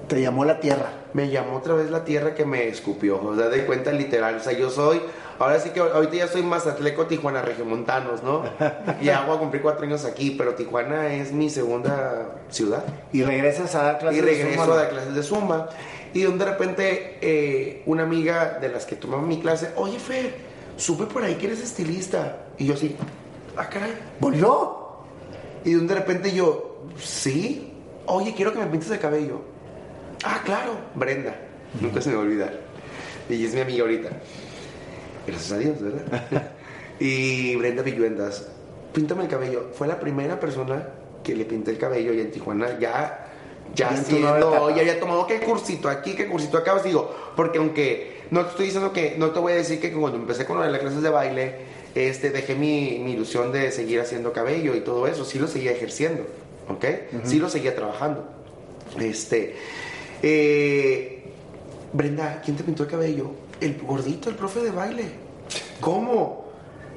Te llamó la tierra. Me llamó otra vez la tierra que me escupió, o sea, de cuenta literal, o sea, yo soy, ahora sí que ahorita ya soy Mazatleco, Tijuana, Regiomontanos, ¿no? Ya voy a cumplir cuatro años aquí, pero Tijuana es mi segunda ciudad. Y regresas a dar clases Y de regreso zumba. a dar clases de Zumba, y donde de repente eh, una amiga de las que tomaba mi clase, oye Fer, supe por ahí que eres estilista, y yo así, ah caray, ¿Volvió? y de repente yo, sí, oye, quiero que me pintes el cabello. Ah, claro, Brenda, nunca se me va a olvidar. Y es mi amiga ahorita. Gracias a Dios, ¿verdad? y Brenda Villuendas, píntame el cabello. Fue la primera persona que le pinté el cabello y en Tijuana ya, ya siendo, ya había tomado qué cursito aquí, qué cursito acá, os digo, porque aunque no te estoy diciendo que, no te voy a decir que cuando empecé con las clases de baile, este, dejé mi, mi ilusión de seguir haciendo cabello y todo eso, sí lo seguía ejerciendo, ¿ok? Sí lo seguía trabajando. Este, eh, Brenda, ¿quién te pintó el cabello? El gordito, el profe de baile. ¿Cómo?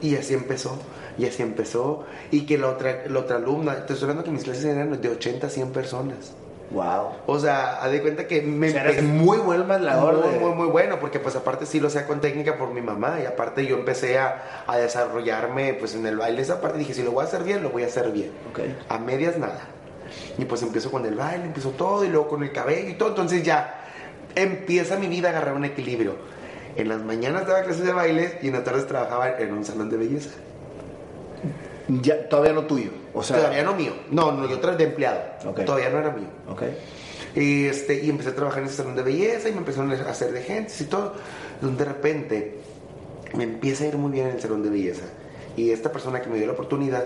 Y así empezó. Y así empezó. Y que la otra, la otra alumna, te estoy hablando que mis clases eran de 80 a 100 personas. Wow. O sea, haz de cuenta que me O sea, eres empe- muy buen bailador. muy, de- muy, muy bueno, porque pues aparte sí lo hacía con técnica por mi mamá y aparte yo empecé a, a desarrollarme pues en el baile esa parte dije, si lo voy a hacer bien, lo voy a hacer bien. A medias nada. Y pues empiezo con el baile, empiezo todo y luego con el cabello y todo, entonces ya empieza mi vida a agarrar un equilibrio. En las mañanas daba clases de baile y en las tardes trabajaba en un salón de belleza. Ya, todavía no tuyo. O sea, Todavía no mío. No, no, yo tra- de empleado. Ok. Todavía no era mío. Ok. Y, este, y empecé a trabajar en ese salón de belleza y me empezaron a hacer de gente y todo. Donde de repente me empieza a ir muy bien en el salón de belleza. Y esta persona que me dio la oportunidad,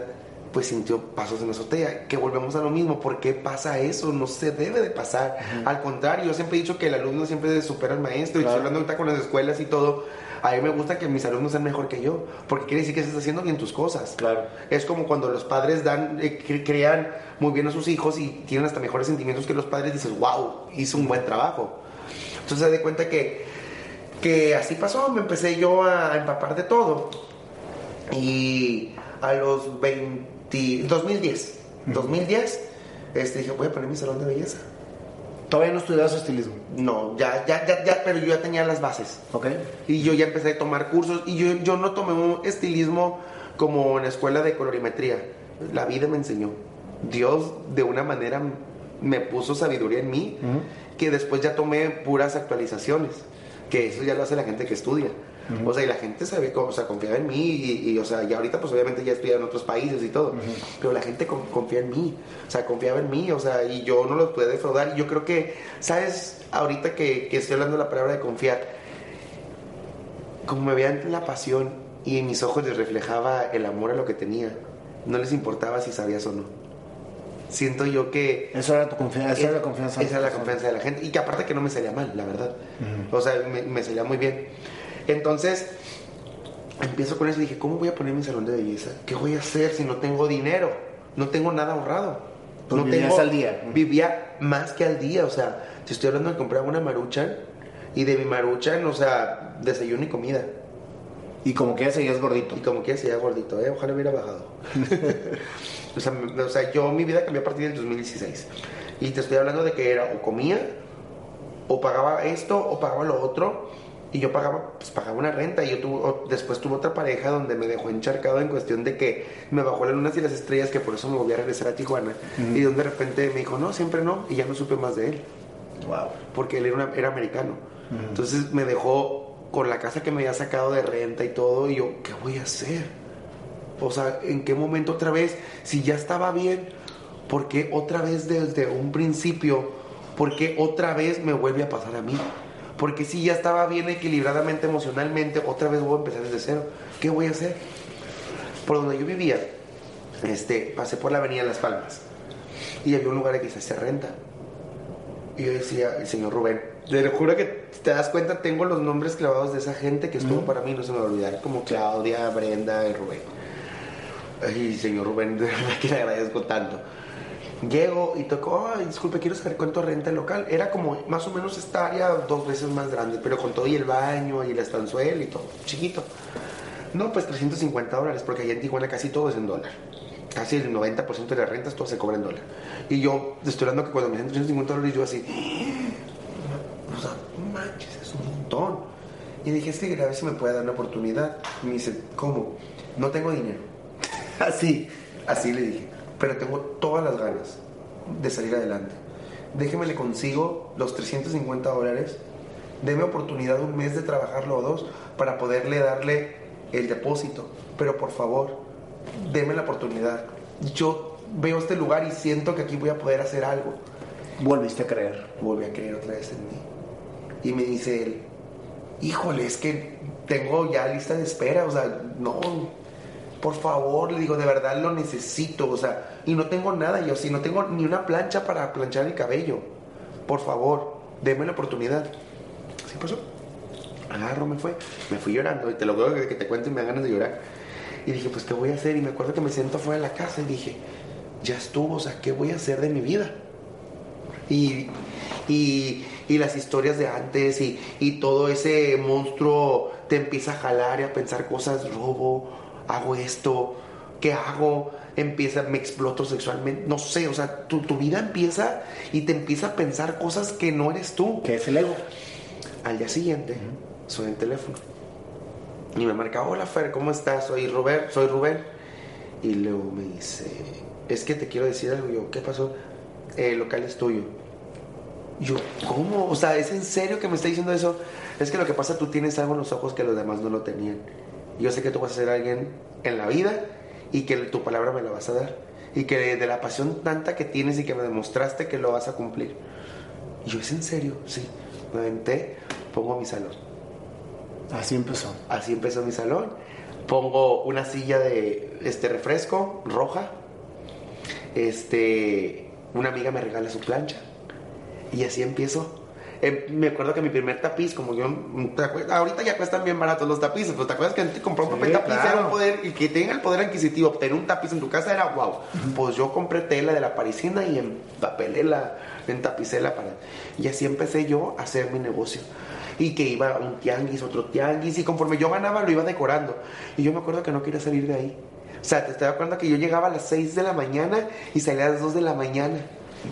pues sintió pasos en la azotea. Que volvemos a lo mismo. ¿Por qué pasa eso? No se debe de pasar. Al contrario, yo siempre he dicho que el alumno siempre supera al maestro. Y Claro. estoy hablando ahorita con las escuelas y todo. A mí me gusta que mis alumnos sean mejor que yo. Porque quiere decir que estás haciendo bien tus cosas. Claro. Es como cuando los padres dan, eh, cre- crean muy bien a sus hijos y tienen hasta mejores sentimientos que los padres. Dices, wow, hizo un buen trabajo. Entonces se de cuenta que, que así pasó. Me empecé yo a empapar de todo. Y a los 20, 2010, 2010, este, dije, voy a poner mi salón de belleza. Todavía no estudias estilismo. No, ya, ya, ya, ya, pero yo ya tenía las bases. Ok. Y yo ya empecé a tomar cursos y yo, yo no tomé un estilismo como en la escuela de colorimetría. La vida me enseñó. Dios de una manera me puso sabiduría en mí que después ya tomé puras actualizaciones. Que eso ya lo hace la gente que estudia. O sea, y la gente sabe, o sea, confiaba en mí y, y, o sea, ya ahorita pues obviamente ya estudia en otros países y todo. Pero la gente con- confía en mí. O sea, confiaba en mí, o sea, y yo no los pude defraudar. Y yo creo que, ¿sabes? Ahorita que, que estoy hablando la palabra de confiar, como me veían la pasión y en mis ojos les reflejaba el amor a lo que tenía, no les importaba si sabías o no. Siento yo que... Eso era tu confianza. Esa era la confianza. Esa era la confianza de la gente. Y que aparte que no me salía mal, la verdad. O sea, me, me salía muy bien. Entonces, empiezo con eso y dije, ¿cómo voy a poner mi salón de belleza? ¿Qué voy a hacer si no tengo dinero? No tengo nada ahorrado. Pues no vivías tengo, al día. Vivía más que al día. O sea, te estoy hablando de comprar una maruchan y de mi maruchan, o sea, desayuno y comida. Y como que ya seguías gordito. Y como que se gordito, ¿eh? Ojalá hubiera bajado. o, sea, o sea, yo mi vida cambió a partir del 2016. Y te estoy hablando de que era o comía, o pagaba esto, o pagaba lo otro. Y yo pagaba, pues pagaba una renta. Y yo tuve, o- después tuve otra pareja donde me dejó encharcado en cuestión de que me bajó las lunas y las estrellas, que por eso me volví a regresar a Tijuana. Y donde de repente me dijo, no, siempre no. Y ya no supe más de él Wow. porque él era, una- era americano. Entonces me dejó con la casa que me había sacado de renta y todo, y yo, ¿qué voy a hacer? O sea, ¿en qué momento otra vez? Si ya estaba bien, ¿por qué otra vez desde un principio? ¿Por qué otra vez me vuelve a pasar a mí? Porque si ya estaba bien equilibradamente emocionalmente, otra vez voy a empezar desde cero. ¿Qué voy a hacer? Por donde yo vivía, este, pasé por la avenida Las Palmas y había un lugar que se hacía renta. Y yo decía, el señor Rubén, te lo juro que te das cuenta, tengo los nombres clavados de esa gente que estuvo para mí, no se me va a olvidar, como Claudia, Brenda y Rubén. Ay, señor Rubén, de verdad que le agradezco tanto. Llego y tocó, ay, disculpe, quiero saber cuánto renta el local. Era como más o menos esta área dos veces más grande, pero con todo y el baño y el estanzuel y todo, chiquito. No, pues 350 dólares, porque allá en Tijuana casi todo es en dólar. Casi el 90% de las rentas todo se cobra en dólar. Y yo estoy hablando que cuando me dicen 350 dólares, yo así, o sea, manches, es un montón. Y dije, sí, a ver si me puede dar una oportunidad. Y me dice, ¿cómo? No tengo dinero. Así, así le dije. Pero tengo todas las ganas de salir adelante. Déjeme le consigo los 350 dólares. Deme oportunidad un mes de trabajarlo o dos para poderle darle el depósito. Pero por favor, deme la oportunidad. Yo veo este lugar y siento que aquí voy a poder hacer algo. Volviste a creer. Volví a creer otra vez en mí. Y me dice él, híjole, es que tengo ya lista de espera, o sea, no, por favor, le digo, de verdad lo necesito, o sea, y no tengo nada, yo sí, no tengo ni una plancha para planchar el cabello, por favor, deme la oportunidad. Así pasó. Agarro, me fue, me fui llorando, y te lo veo que te cuento y me dan ganas de llorar. Y dije, pues, ¿qué voy a hacer? Y me acuerdo que me siento fuera de la casa y dije, ya estuvo, o sea, ¿qué voy a hacer de mi vida? Y, y, y las historias de antes y, y todo ese monstruo te empieza a jalar y a pensar cosas, robo, hago esto, ¿qué hago? Empieza, me exploto sexualmente, no sé, o sea, tu, tu vida empieza y te empieza a pensar cosas que no eres tú. ¿Qué es el ego? Al día siguiente, soy el teléfono. Y me marca, hola Fer, ¿cómo estás? Soy Rubén, soy Rubén. Y luego me dice, es que te quiero decir algo. Yo, ¿qué pasó? El local es tuyo. Yo, ¿cómo? O sea, ¿es en serio que me está diciendo eso? Es que lo que pasa, tú tienes algo en los ojos que los demás no lo tenían. Yo sé que tú vas a ser alguien en la vida y que tu palabra me la vas a dar. Y que de la pasión tanta que tienes y que me demostraste que lo vas a cumplir. Y yo, ¿es en serio? Sí. Me aventé, pongo mi salón. Así empezó. Así empezó mi salón. Pongo una silla de este refresco roja. Este, una amiga me regala su plancha. Y así empiezo. Eh, me acuerdo que mi primer tapiz, como yo, ahorita ya cuestan bien baratos los tapices, pero ¿te acuerdas que antes comprar un Sí, papel tapiz claro. era un poder, y que tenga el poder adquisitivo, obtener un tapiz en tu casa era wow. Pues yo compré tela de la parisina y empapelé la, entapicé la pared. Y así empecé yo a hacer mi negocio. Y que iba a un tianguis, otro tianguis, y conforme yo ganaba lo iba decorando. Y yo me acuerdo que no quería salir de ahí. O sea, te estoy acuerdo que yo llegaba a las 6 de la mañana y salía a las 2 de la mañana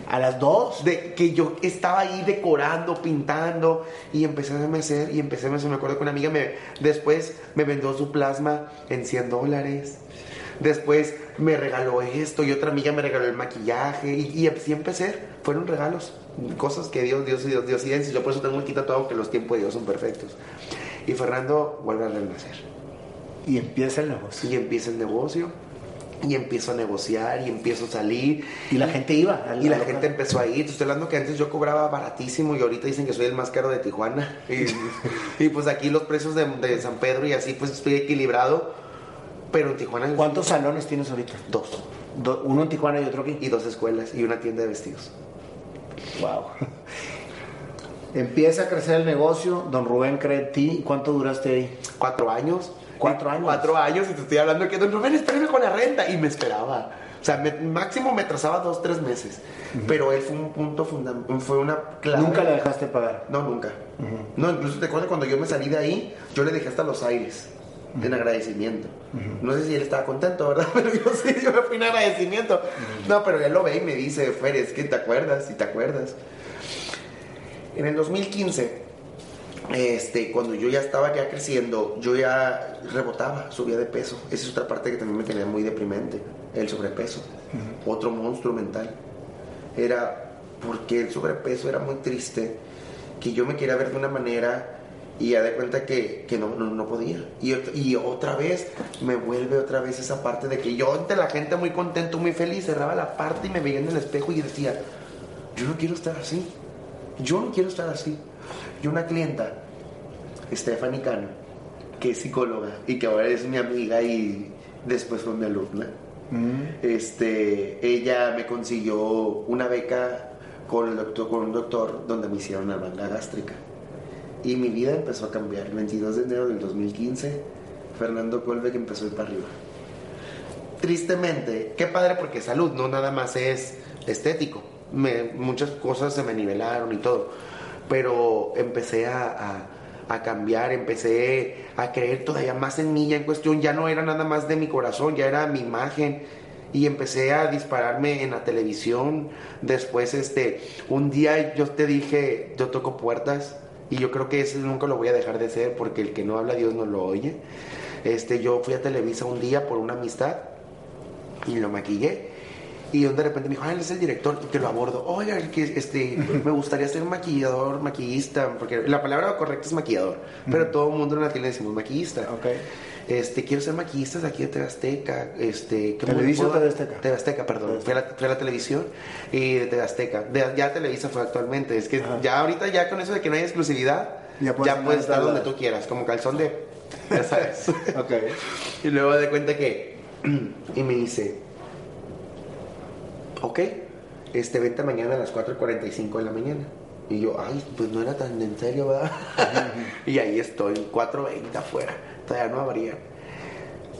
A las dos. de que yo estaba ahí decorando, pintando y empecé a hacer y empecé a hacer, me acuerdo que una amiga me después me vendió su plasma en 100 dólares. Después me regaló esto y otra amiga me regaló el maquillaje y, y así empecé. Fueron regalos, cosas que Dios, Dios, Dios, Dios y Yo por eso tengo muy todo que los tiempos de Dios son perfectos. Y Fernando vuelve a renacer. Y empieza el negocio. Y empieza el negocio. Y empiezo a negociar y empiezo a salir. Y la gente iba. Y la gente empezó a ir. Estoy hablando que antes yo cobraba baratísimo y ahorita dicen que soy el más caro de Tijuana. Y, y pues aquí los precios de, de San Pedro y así pues estoy equilibrado. Pero en Tijuana ¿Cuántos salones tienes ahorita? dos. Do- uno en Tijuana y otro aquí. Y dos escuelas y una tienda de vestidos. Wow. Empieza a crecer el negocio. Don Rubén cree en ti. ¿Cuánto duraste ahí? Cuatro años. Cuatro años. Cuatro años y te estoy hablando que don Rubén, espérame con la renta. Y me esperaba. O sea, me- máximo me trazaba dos, tres meses. Pero él fue un punto fundamental, fue una clave. Nunca le dejaste pagar. No, nunca. No, incluso te acuerdas cuando yo me salí de ahí, yo le dejé hasta los aires en agradecimiento. No sé si él estaba contento, ¿verdad? Pero yo sí, yo me fui en agradecimiento. No, pero él lo ve y me dice, Fer, es que te acuerdas, si te acuerdas. En el 2015, este, cuando yo ya estaba ya creciendo, yo ya rebotaba, subía de peso. Esa es otra parte que también me tenía muy deprimente, el sobrepeso. Otro monstruo mental. Era porque el sobrepeso era muy triste, que yo me quería ver de una manera y ya de cuenta que, que no, no, no podía. Y, y otra vez me vuelve otra vez esa parte de que yo ante la gente muy contento, muy feliz, cerraba la parte y me veía en el espejo y decía, yo no quiero estar así. Yo no quiero estar así. Y una clienta, Stephanie Cano, que es psicóloga y que ahora es mi amiga y después fue mi alumna, este, ella me consiguió una beca con, el doctor, con un doctor donde me hicieron una manga gástrica. Y mi vida empezó a cambiar. El 22 de enero del 2015, Fernando Colbeck empezó a ir para arriba. Tristemente, qué padre porque salud no nada más es estético. Me- muchas cosas se me nivelaron y todo. Pero empecé a, a- a cambiar, empecé a creer todavía más en mí ya en cuestión. Ya no era nada más de mi corazón, ya era mi imagen. Y empecé a dispararme en la televisión. Después, este, un día yo te dije, yo toco puertas. Y yo creo que eso nunca lo voy a dejar de ser porque el que no habla Dios no lo oye. Este, yo fui a Televisa un día por una amistad y lo maquillé. Y de repente me dijo, ah, él es el director, y te lo abordo. Oiga, el que, este, me gustaría ser maquillador, maquillista, porque la palabra correcta es maquillador, pero todo el mundo en la tele decimos maquillista. Ok. Este, quiero ser maquillista de aquí de TV Azteca. Este, ¿qué ¿Televisa me o TV Azteca? TV Azteca, perdón. Fui a, la, fui a la televisión y de TV Azteca. De- ya Televisa fue actualmente. Es que Ajá. ya ahorita, ya con eso de que no hay exclusividad, Ya ya puedes puedes, estar donde tú quieras, como calzón de. Ya sabes. Ok. Y luego de cuenta que. Y me dice. Ok, este, vente mañana a las 4.45 de la mañana. Y yo, ay, pues no era tan en serio, ¿verdad? y ahí estoy, 4.20 afuera. Todavía no abría.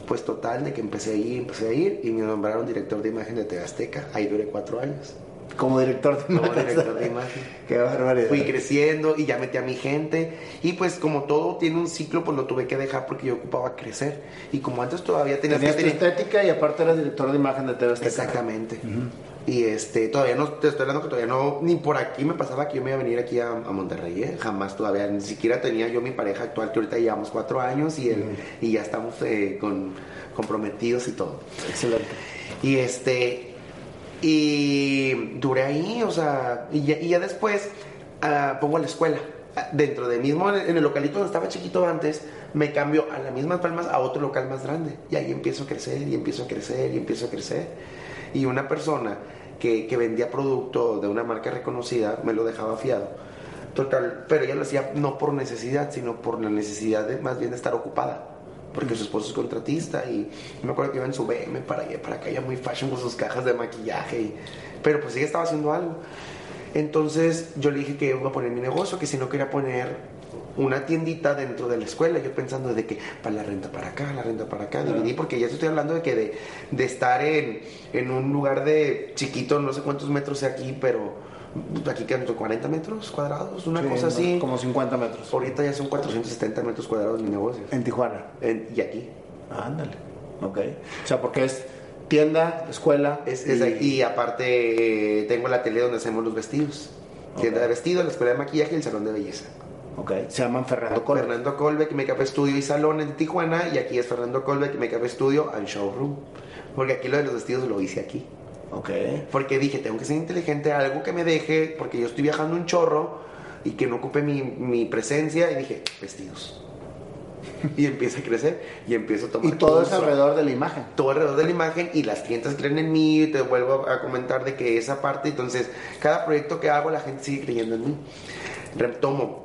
Pues total, de que empecé a ir, empecé a ir y me nombraron director de imagen de TV Azteca. Ahí duré cuatro años. Como director de imagen. Como director de imagen. Qué barbaridad. Fui creciendo y ya metí a mi gente. Y pues como todo tiene un ciclo, pues lo tuve que dejar porque yo ocupaba crecer. Y como antes todavía tenías, tenías que estética y aparte eras director de imagen de TV Azteca. Exactamente. Y este, todavía no, te estoy hablando que todavía no, ni por aquí me pasaba que yo me iba a venir aquí a, Monterrey, ¿eh? jamás todavía, ni siquiera tenía yo mi pareja actual, que ahorita llevamos cuatro años y, él, y ya estamos eh, con, comprometidos y todo. Excelente. Y este, y duré ahí, o sea, y ya, después uh, pongo la escuela. Dentro de mismo, en el localito donde estaba chiquito antes, me cambio a las mismas palmas a otro local más grande. Y ahí empiezo a crecer, y empiezo a crecer, y empiezo a crecer. Y una persona que, que vendía producto de una marca reconocida me lo dejaba fiado. Total, pero ella lo hacía no por necesidad, sino por la necesidad de más bien de estar ocupada porque su esposo es contratista y me acuerdo que iba en su BM para allá, para acá, ya muy fashion con sus cajas de maquillaje, pero pues ella estaba haciendo algo. Entonces yo le dije que iba a poner mi negocio, que si no quería poner una tiendita dentro de la escuela, yo pensando de que para la renta para acá, la renta para acá, dividí, porque ya estoy hablando de que de, de estar en, en, un lugar de chiquito, no sé cuántos metros sea aquí, pero aquí quedan 40 metros cuadrados, una cosa así. Como 50 metros. Ahorita ya son 470 metros cuadrados mi negocio. En Tijuana. y aquí. ándale. Ok. O sea, porque es tienda, escuela. Es, y... y aparte eh, tengo la tele donde hacemos los vestidos. Tienda de vestidos, la escuela de maquillaje y el salón de belleza. Ok. Se llaman Fernando Colbeck. Fernando Colbeck, Makeup Studio y Salón en Tijuana. Y aquí es Fernando Colbeck, Makeup Studio and Showroom. Porque aquí lo de los vestidos lo hice aquí. Ok. Porque dije, tengo que ser inteligente, algo que me deje, porque yo estoy viajando un chorro y que no ocupe mi, mi presencia. Y dije, vestidos. y empieza a crecer y empiezo a tomar. Y todo es alrededor de la imagen. Todo alrededor de la imagen y las clientes creen en mí. Te vuelvo a comentar de que esa parte, entonces, cada proyecto que hago, la gente sigue creyendo en mí. Retomo.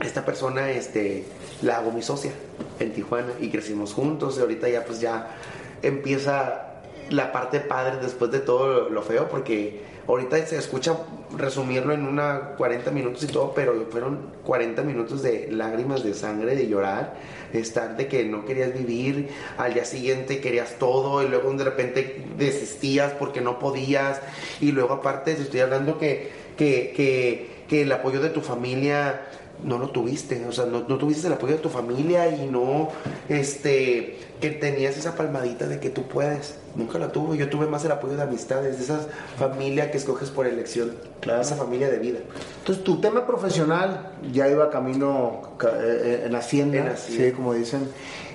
Esta persona, este, la hago mi socia en Tijuana y crecimos juntos. Y ahorita ya, pues ya empieza la parte padre después de todo lo feo, porque ahorita se escucha resumirlo en una 40 minutos y todo, pero fueron 40 minutos de lágrimas de sangre, de llorar, estar de que no querías vivir, al día siguiente querías todo y luego de repente desistías porque no podías y luego aparte te estoy hablando que, que, que el apoyo de tu familia no lo tuviste, o sea, no, no, tuviste el apoyo de tu familia y no, este, que tenías esa palmadita de que tú puedes. Nunca la tuve, yo tuve más el apoyo de amistades, de esa familia que escoges por elección, claro. esa familia de vida. Entonces, tu tema profesional ya iba camino eh, eh, en hacienda, en hacienda. sí, como dicen.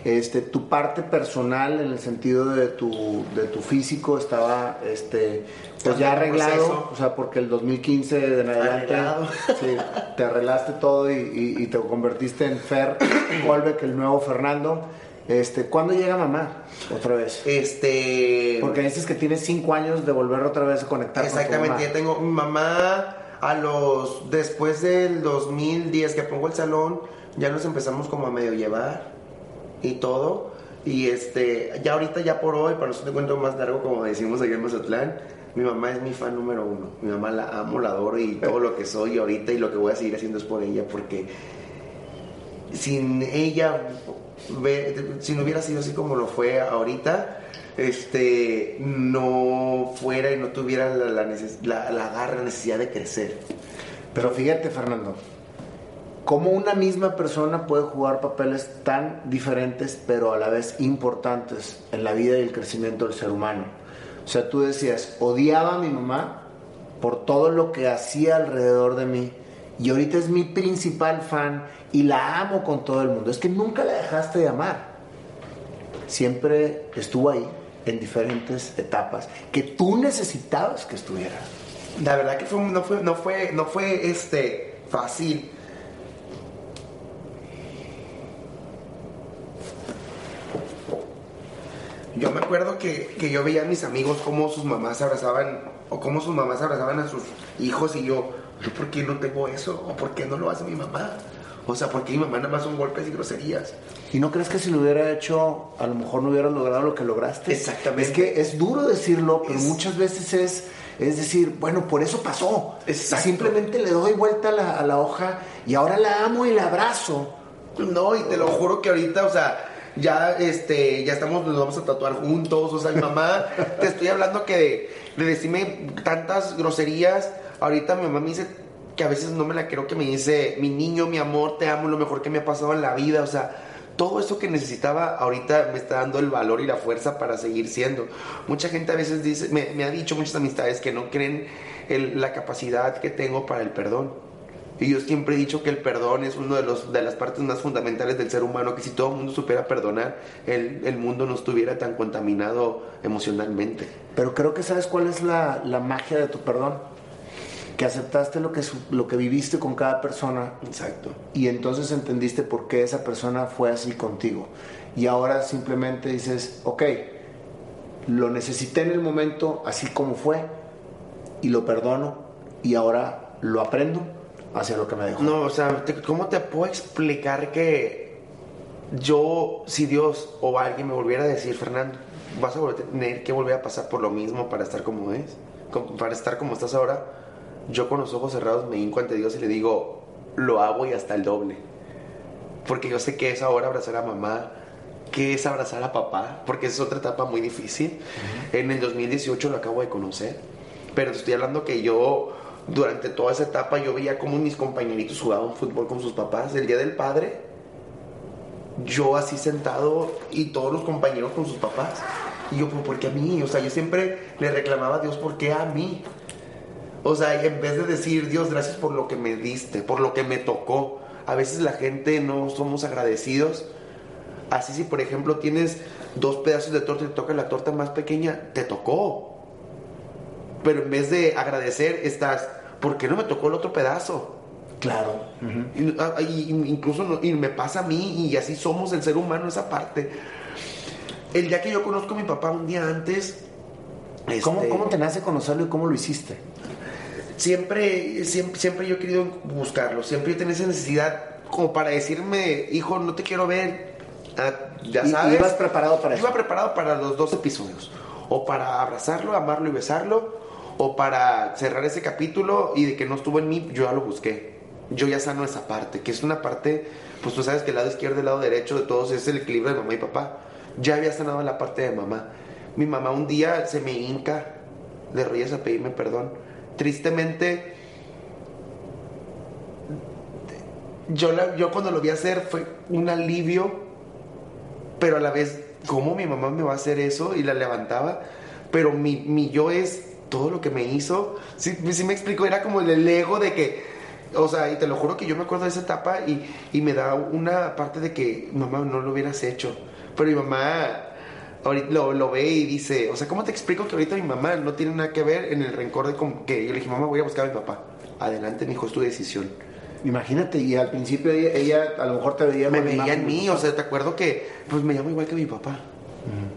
Este, tu parte personal en el sentido de tu, de tu físico estaba este, pues ya arreglado, o sea, porque el 2015 de en adelante sí, te arreglaste todo y, y, te convertiste en Fer Colbeck, el nuevo Fernando. Este, ¿Cuándo llega mamá otra vez? Este... Porque dices que tienes cinco años de volver otra vez a conectar Exactamente, con tu mamá. ya tengo mi mamá a los... Después del 2010 que pongo el salón, ya nos empezamos como a medio llevar y todo. Y este, ya ahorita, ya por hoy, para no te cuento más largo, como decimos allá en Mazatlán, mi mamá es mi fan número uno. Mi mamá la amo, la adoro y todo lo que soy ahorita y lo que voy a seguir haciendo es por ella, porque sin ella, si no hubiera sido así como lo fue ahorita, este, no fuera y no tuviera la, la, la, la garra, necesidad de crecer. Pero fíjate, Fernando, cómo una misma persona puede jugar papeles tan diferentes, pero a la vez importantes en la vida y el crecimiento del ser humano. O sea, tú decías, odiaba a mi mamá por todo lo que hacía alrededor de mí. Y ahorita es mi principal fan y la amo con todo el mundo. Es que nunca la dejaste de amar. Siempre estuvo ahí en diferentes etapas que tú necesitabas que estuviera. La verdad que no fue, no fue, no fue este, fácil Yo me acuerdo que, que, yo veía a mis amigos cómo sus mamás abrazaban, o cómo sus mamás abrazaban a sus hijos, y yo, ¿yo por qué no tengo eso? ¿O por qué no lo hace mi mamá? O sea, porque mi mamá nada más son golpes y groserías. ¿Y no crees que si lo hubiera hecho, a lo mejor no hubieras logrado lo que lograste? Exactamente. Es que es duro decirlo, pero muchas veces es, es decir, bueno, por eso pasó. Simplemente le doy vuelta a la, a la hoja y ahora la amo y la abrazo. No, y te lo juro que ahorita, o sea, ya, este, ya estamos, nos vamos a tatuar juntos, o sea, mi mamá, te estoy hablando que de, de decirme tantas groserías, ahorita mi mamá me dice que a veces no me la creo que me dice, mi niño, mi amor, te amo, lo mejor que me ha pasado en la vida, o sea, todo eso que necesitaba ahorita me está dando el valor y la fuerza para seguir siendo. Mucha gente a veces dice, me, me ha dicho muchas amistades que no creen el- la capacidad que tengo para el perdón. Y yo siempre he dicho que el perdón es una de, de las partes más fundamentales del ser humano, que si todo el mundo supiera perdonar, el, el mundo no estuviera tan contaminado emocionalmente. Pero creo que sabes cuál es la, la magia de tu perdón. Que aceptaste lo que, lo que viviste con cada persona Exacto. y entonces entendiste por qué esa persona fue así contigo. Y ahora simplemente dices, ok, lo necesité en el momento así como fue y lo perdono y ahora lo aprendo hacia lo que me dejó. No, o sea, ¿cómo te puedo explicar que yo, si Dios o alguien me volviera a decir, Fernando, vas a tener que volver a pasar por lo mismo para estar como es, para estar como estás ahora, yo con los ojos cerrados me hinco ante Dios y le digo, lo hago y hasta el doble. Porque yo sé que es ahora abrazar a mamá, que es abrazar a papá, porque es otra etapa muy difícil. En el 2018 lo acabo de conocer, pero te estoy hablando que yo durante toda esa etapa yo veía como mis compañeritos jugaban fútbol con sus papás. El día del padre, yo así sentado y todos los compañeros con sus papás. Y yo, "¿Pero ¿por qué a mí? O sea, yo siempre le reclamaba a Dios, ¿por qué a mí? O sea, en vez de decir, Dios, gracias por lo que me diste, por lo que me tocó. A veces la gente no somos agradecidos. Así si, por ejemplo, tienes dos pedazos de torta y te toca la torta más pequeña, te tocó. Pero en vez de agradecer, estás, ¿por qué no me tocó el otro pedazo? Claro. Y, ah, y- incluso y me pasa a mí y así somos el ser humano esa parte. El día que yo conozco a mi papá un día antes, ¿Cómo, este, ¿Cómo te nace conocerlo y cómo lo hiciste? Siempre, siempre, siempre yo he querido buscarlo, siempre yo tenía esa necesidad como para decirme, hijo, no te quiero ver, Ah, ya Y- y sabes. ibas preparado para Yo eso. Iba preparado para los dos episodios, o para abrazarlo, amarlo y besarlo, o para cerrar ese capítulo y de que no estuvo en mí, yo ya lo busqué. Yo ya sano esa parte, que es una parte, pues tú sabes que el lado izquierdo y el lado derecho de todos es el equilibrio de mamá y papá. Ya había sanado la parte de mamá. Mi mamá un día se me hinca de rodillas a pedirme perdón. Tristemente, yo, yo cuando lo vi hacer fue un alivio, pero a la vez, ¿cómo mi mamá me va a hacer eso? Y la levantaba, pero mi, mi yo es todo lo que me hizo. Sí, sí me explico, era como el ego de que, o sea, y te lo juro que yo me acuerdo de esa etapa y, y me da una parte de que, mamá, no lo hubieras hecho. Pero mi mamá lo, lo ve y dice, o sea, ¿cómo te explico que ahorita mi mamá no tiene nada que ver en el rencor de como que yo le dije, mamá, voy a buscar a mi papá? Adelante, mi hijo, es tu decisión. Imagínate, y al principio ella, ella a lo mejor te veía me con veía en mí, o sea, te acuerdo que pues me llamo igual que mi papá.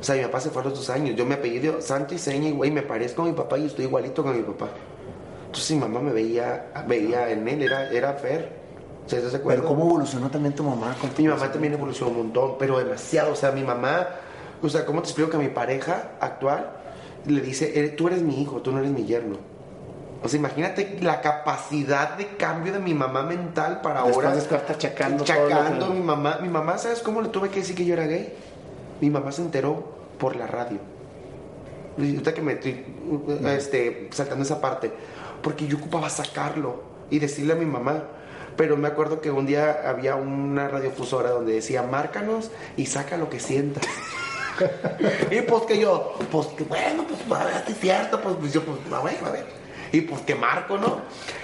O sea, mi papá se fue a los dos años. Yo me apellido Santo y Seña güey, me parezco a mi papá y estoy igualito que mi papá. Entonces mi mamá me veía, veía en él, era, era Fer. O sea, ¿estás de acuerdo? Pero ¿cómo evolucionó también tu mamá? con Mi mamá también evolucionó un montón, pero demasiado. O sea, mi mamá, o sea, ¿cómo te explico que mi pareja actual le dice, "Eh, tú eres mi hijo, tú no eres mi yerno? O sea, imagínate la capacidad de cambio de mi mamá mental para Después ahora. de todo lo que- Chacando mi mamá. Mi mamá, ¿sabes cómo le tuve que decir que yo era gay? Mi mamá se enteró por la radio. Ahorita que me estoy este, saltando esa parte. Porque yo ocupaba sacarlo y decirle a mi mamá. Pero me acuerdo que un día había una radiofusora donde decía, márcanos y saca lo que sientas. y pues que yo, pues que bueno, pues a ver, es cierto, pues, pues, yo, pues, a ver, a ver. Y pues que marco, ¿no?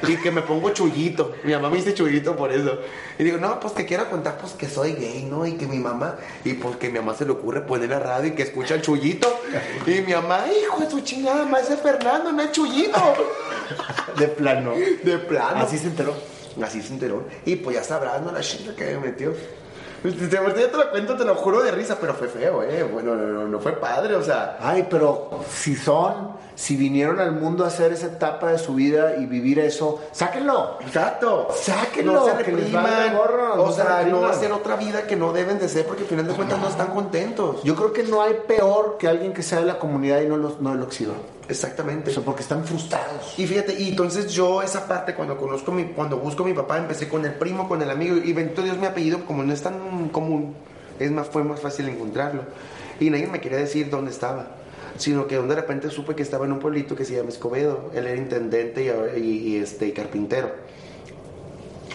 Y que me pongo chullito. Mi mamá me dice chullito por eso. Y digo, no, pues que quiero contar pues que soy gay, ¿no? Y que mi mamá, y pues que mi mamá se le ocurre poner la radio y que escucha el chullito. Y mi mamá, hijo de su chingada, más ese Fernando, no es chullito. De plano. De plano. Así se enteró. Así se enteró. Y pues ya sabrás, ¿no? La chinga que me metió. Te, te, lo cuento, te lo juro de risa, pero fue feo, ¿eh? Bueno, no, no, no fue padre, o sea. Ay, pero si son, si vinieron al mundo a hacer esa etapa de su vida y vivir eso, sáquenlo. Exacto. Sáquenlo, No se repriman. gorro, no o se sea, no repriman. hacer otra vida que no deben de ser porque al final de cuentas no están contentos. Yo creo que no hay peor que alguien que sea de la comunidad y no lo, no lo exhiba. Exactamente. O sea, porque están frustrados. Y fíjate, y entonces yo esa parte cuando conozco mi, cuando busco a mi papá, empecé con el primo, con el amigo, y bendito Dios mi apellido, como no es tan común, Es más, fue más fácil encontrarlo. Y nadie me quería decir dónde estaba sino que de repente supe que estaba en un pueblito que se llama Escobedo. Él era intendente y, y, este, y carpintero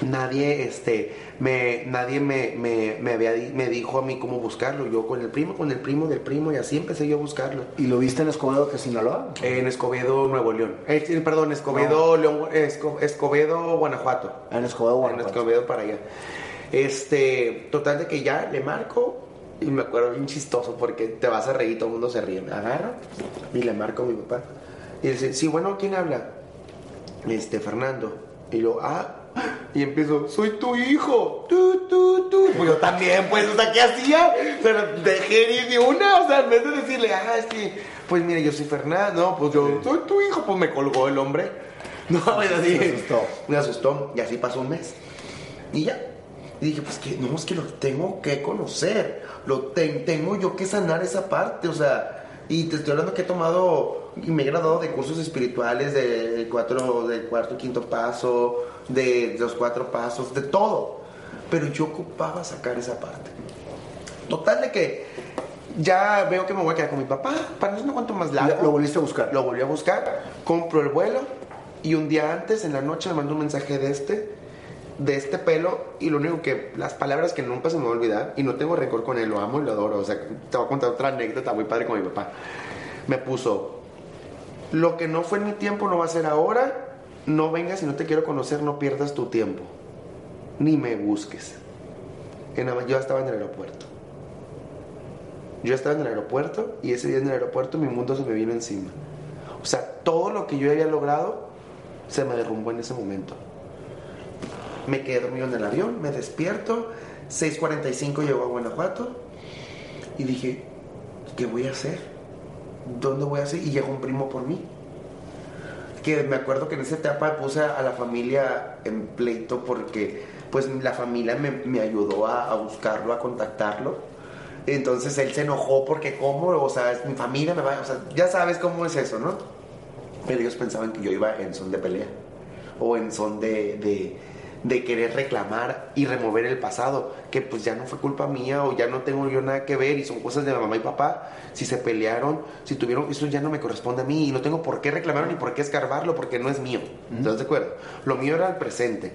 nadie este me nadie me, me, me, había, me dijo a mí cómo buscarlo. Yo con el primo con el primo del primo y así empecé yo a buscarlo. Y lo viste en Escobedo que Sinaloa en Escobedo Nuevo León. Eh, perdón Escobedo León, Escobedo Guanajuato. En Escobedo Guanajuato. En Escobedo para allá. Este total de que ya le marco y me acuerdo bien chistoso porque te vas a reír todo el mundo se ríe. Me y le marco a mi papá. Y dice sí bueno quién habla este Fernando y yo ah y empiezo, soy tu hijo. Tú, tú, tú. Pues yo también, pues, o sea, ¿qué hacía? Pero dejé ni de una, o sea, en vez de decirle, ah, sí, pues mire, yo soy Fernando, pues yo soy tu hijo, pues me colgó el hombre. No, pues así. Me asustó. Me asustó. Y así pasó un mes. Y ya. Y dije, pues que no, es que lo tengo que conocer. Lo tengo yo que sanar esa parte, o sea. Y te estoy hablando que he tomado y me he graduado de cursos espirituales de cuatro, del cuarto, quinto paso, de los cuatro pasos, de todo. Pero yo ocupaba sacar esa parte. Total de que ya veo que me voy a quedar con mi papá, para no sé cuánto más largo. ¿Lo volviste a buscar? Lo volví a buscar, compro el vuelo y un día antes, en la noche, me mandó un mensaje de este, de este pelo y lo único que, las palabras que nunca se me va a olvidar y no tengo rencor con él, lo amo y lo adoro, o sea, te voy a contar otra anécdota muy padre con mi papá. Me puso, lo que no fue en mi tiempo no va a ser ahora no vengas si no te quiero conocer, no pierdas tu tiempo. Ni me busques. Yo estaba en el aeropuerto. Yo estaba en el aeropuerto y ese día en el aeropuerto mi mundo se me vino encima. O sea, todo lo que yo había logrado se me derrumbó en ese momento. Me quedé dormido en el avión, me despierto, 6.45 llego a Guanajuato y dije, ¿qué voy a hacer? ¿Dónde voy a hacer? Y llegó un primo por mí que me acuerdo que en esa etapa puse a la familia en pleito porque pues la familia me, ayudó a, buscarlo, a contactarlo. Entonces él se enojó porque cómo, o sea, es mi familia me va, o sea, ya sabes cómo es eso, ¿no? Pero ellos pensaban que yo iba en son de pelea o en son de de querer reclamar y remover el pasado, que pues ya no fue culpa mía o ya no tengo yo nada que ver y son cosas de mamá y papá, si se pelearon, si tuvieron, eso ya no me corresponde a mí y no tengo por qué reclamarlo ni por qué escarbarlo porque no es mío. ¿Estás de acuerdo? Lo mío era el presente.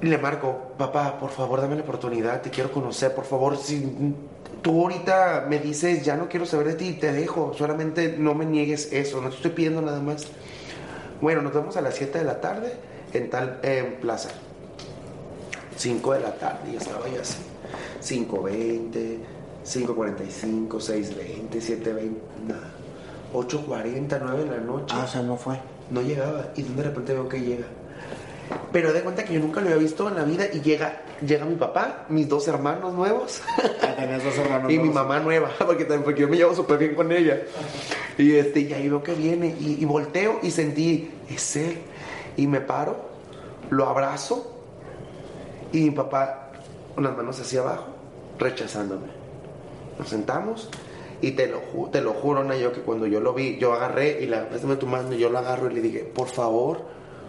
Y le marco, papá, por favor dame la oportunidad, te quiero conocer, por favor, si tú ahorita me dices, ya no quiero saber de ti, te dejo, solamente no me niegues eso, no te estoy pidiendo nada más. Bueno, nos vemos a las 7 de la tarde en tal plaza. 5 de la tarde, y estaba ya así. 5.20, 5.45, 6.20, 7.20, nada. 8.40, 9 de la noche. Ah, o sea, no fue. No llegaba. Y de repente veo que llega. Pero de cuenta que yo nunca lo había visto en la vida y llega, llega mi papá, mis dos hermanos nuevos. Ah, dos hermanos y mi mamá nueva, porque, también, porque yo me llevo súper bien con ella. Y, este, y ahí veo que viene y, y volteo y sentí, es él. Y me paro, lo abrazo y mi papá con las manos hacia abajo, rechazándome. Nos sentamos y te lo, te lo juro, Nayo, que cuando yo lo vi, yo agarré y la préstame tu mano, yo lo agarro y le dije, por favor,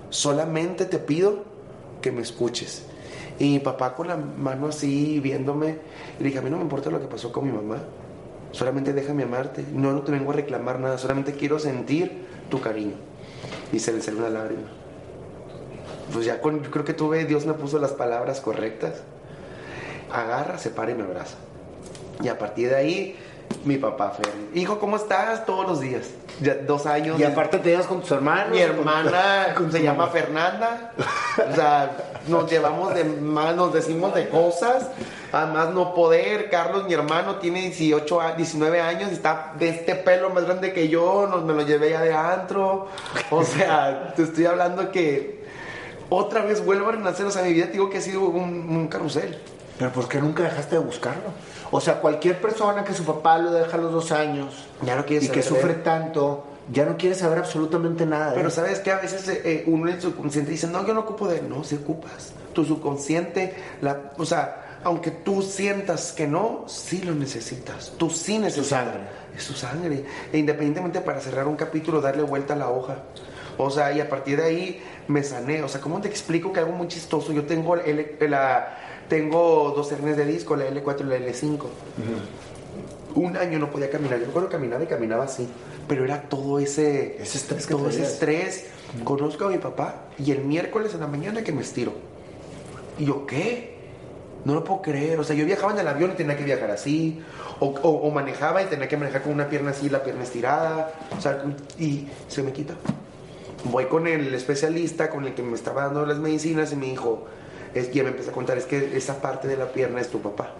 solamente te pido que me escuches. Y mi papá con la mano así viéndome, le dije, a mí no me importa lo que pasó con mi mamá, solamente déjame amarte, no, no te vengo a reclamar nada, solamente quiero sentir tu cariño. Y se le salió una lágrima pues ya con, yo creo que tuve, Dios me puso las palabras correctas. Agarra, se para y me abraza. Y a partir de ahí, mi papá fue, hijo, ¿cómo estás? Todos los días. Ya, dos años. Y aparte te llevas con tus hermanos. Mi hermana se llama Fernanda. O sea, nos llevamos de mal, nos decimos de cosas. Además, no poder. Carlos, mi hermano, tiene 18, 19 años y está de este pelo más grande que yo. Nos, me lo llevé ya de antro. O sea, te estoy hablando que otra vez vuelvo a renacer. O sea, mi vida digo que ha sido un, carrusel. Pero ¿por qué nunca dejaste de buscarlo? O sea, cualquier persona que su papá lo deja a los dos años ya no quiere y que sufre tanto, ya no quiere saber absolutamente nada. Pero sabes que a veces eh, eh, uno en el subconsciente dice, no, yo no ocupo de él. No, si ocupas. Tu subconsciente, la, o sea, aunque tú sientas que no, sí lo necesitas. Tú sí necesitas. su sangre. Es su sangre. E independientemente para cerrar un capítulo, darle vuelta a la hoja. O sea, y a partir de ahí me sané. O sea, ¿cómo te explico que algo muy chistoso? Yo tengo el, tengo dos hernias de disco, la L4 y la L5. Un año no podía caminar. Yo recuerdo caminaba y caminaba así. Pero era todo ese, Ese estrés que todo ese estrés. Conozco a mi papá y el miércoles en la mañana que me estiro. Y yo, ¿qué? No lo puedo creer. O sea, yo viajaba en el avión y tenía que viajar así. O, o- o manejaba y tenía que manejar con una pierna así, la pierna estirada. O sea, y se me quita. Voy con el especialista, con el que me estaba dando las medicinas y me dijo, es que me empezó a contar, es que esa parte de la pierna es tu papá.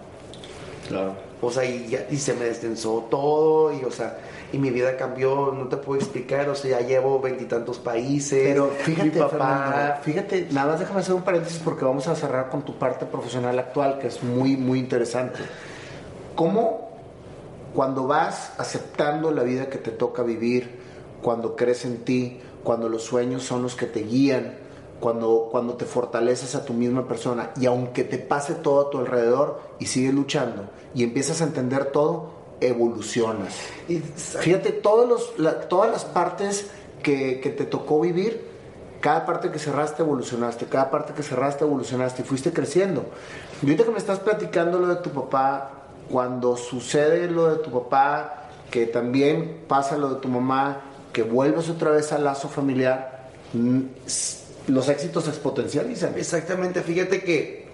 Claro. O sea, y, ya- y se me destensó todo, y o sea, y mi vida cambió, no te puedo explicar, o sea, ya llevo veintitantos países. Pero fíjate, mi papá, Fernando, fíjate, nada más déjame hacer un paréntesis porque vamos a cerrar con tu parte profesional actual, que es muy, muy interesante. ¿Cómo cuando vas aceptando la vida que te toca vivir, cuando crees en ti, cuando los sueños son los que te guían, cuando, cuando te fortaleces a tu misma persona y aunque te pase todo a tu alrededor y sigues luchando y empiezas a entender todo, evolucionas. y- Fíjate, todos los, la- todas las partes que, que te tocó vivir, cada parte que cerraste evolucionaste, cada parte que cerraste evolucionaste y fuiste creciendo. Y ahorita que me estás platicando lo de tu papá, cuando sucede lo de tu papá, que también pasa lo de tu mamá, que vuelves otra vez al lazo familiar, mm, los éxitos se exponencializan. Exactamente, fíjate que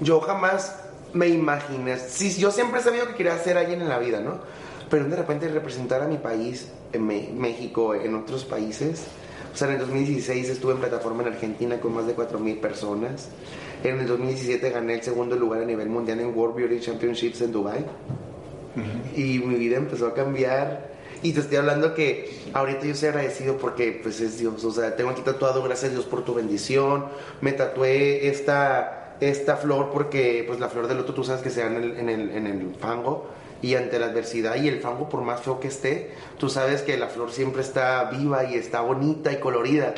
yo jamás me imaginé, sí, yo siempre he sabido que quería ser alguien en la vida, ¿no? Pero de repente representar a mi país, en México, en otros países. O sea, en el 2016 estuve en plataforma en Argentina con más de 4.000 personas. En el 2017 gané el segundo lugar a nivel mundial en World Beauty Championships en Dubai. Y mi vida empezó a cambiar. Y te estoy hablando que ahorita yo soy agradecido porque pues es Dios. O sea, tengo aquí tatuado, gracias a Dios por tu bendición. Me tatué esta, esta flor porque pues la flor del loto tú sabes que se da en el, en el, en el fango. Y ante la adversidad y el fango, por más feo que esté, tú sabes que la flor siempre está viva y está bonita y colorida.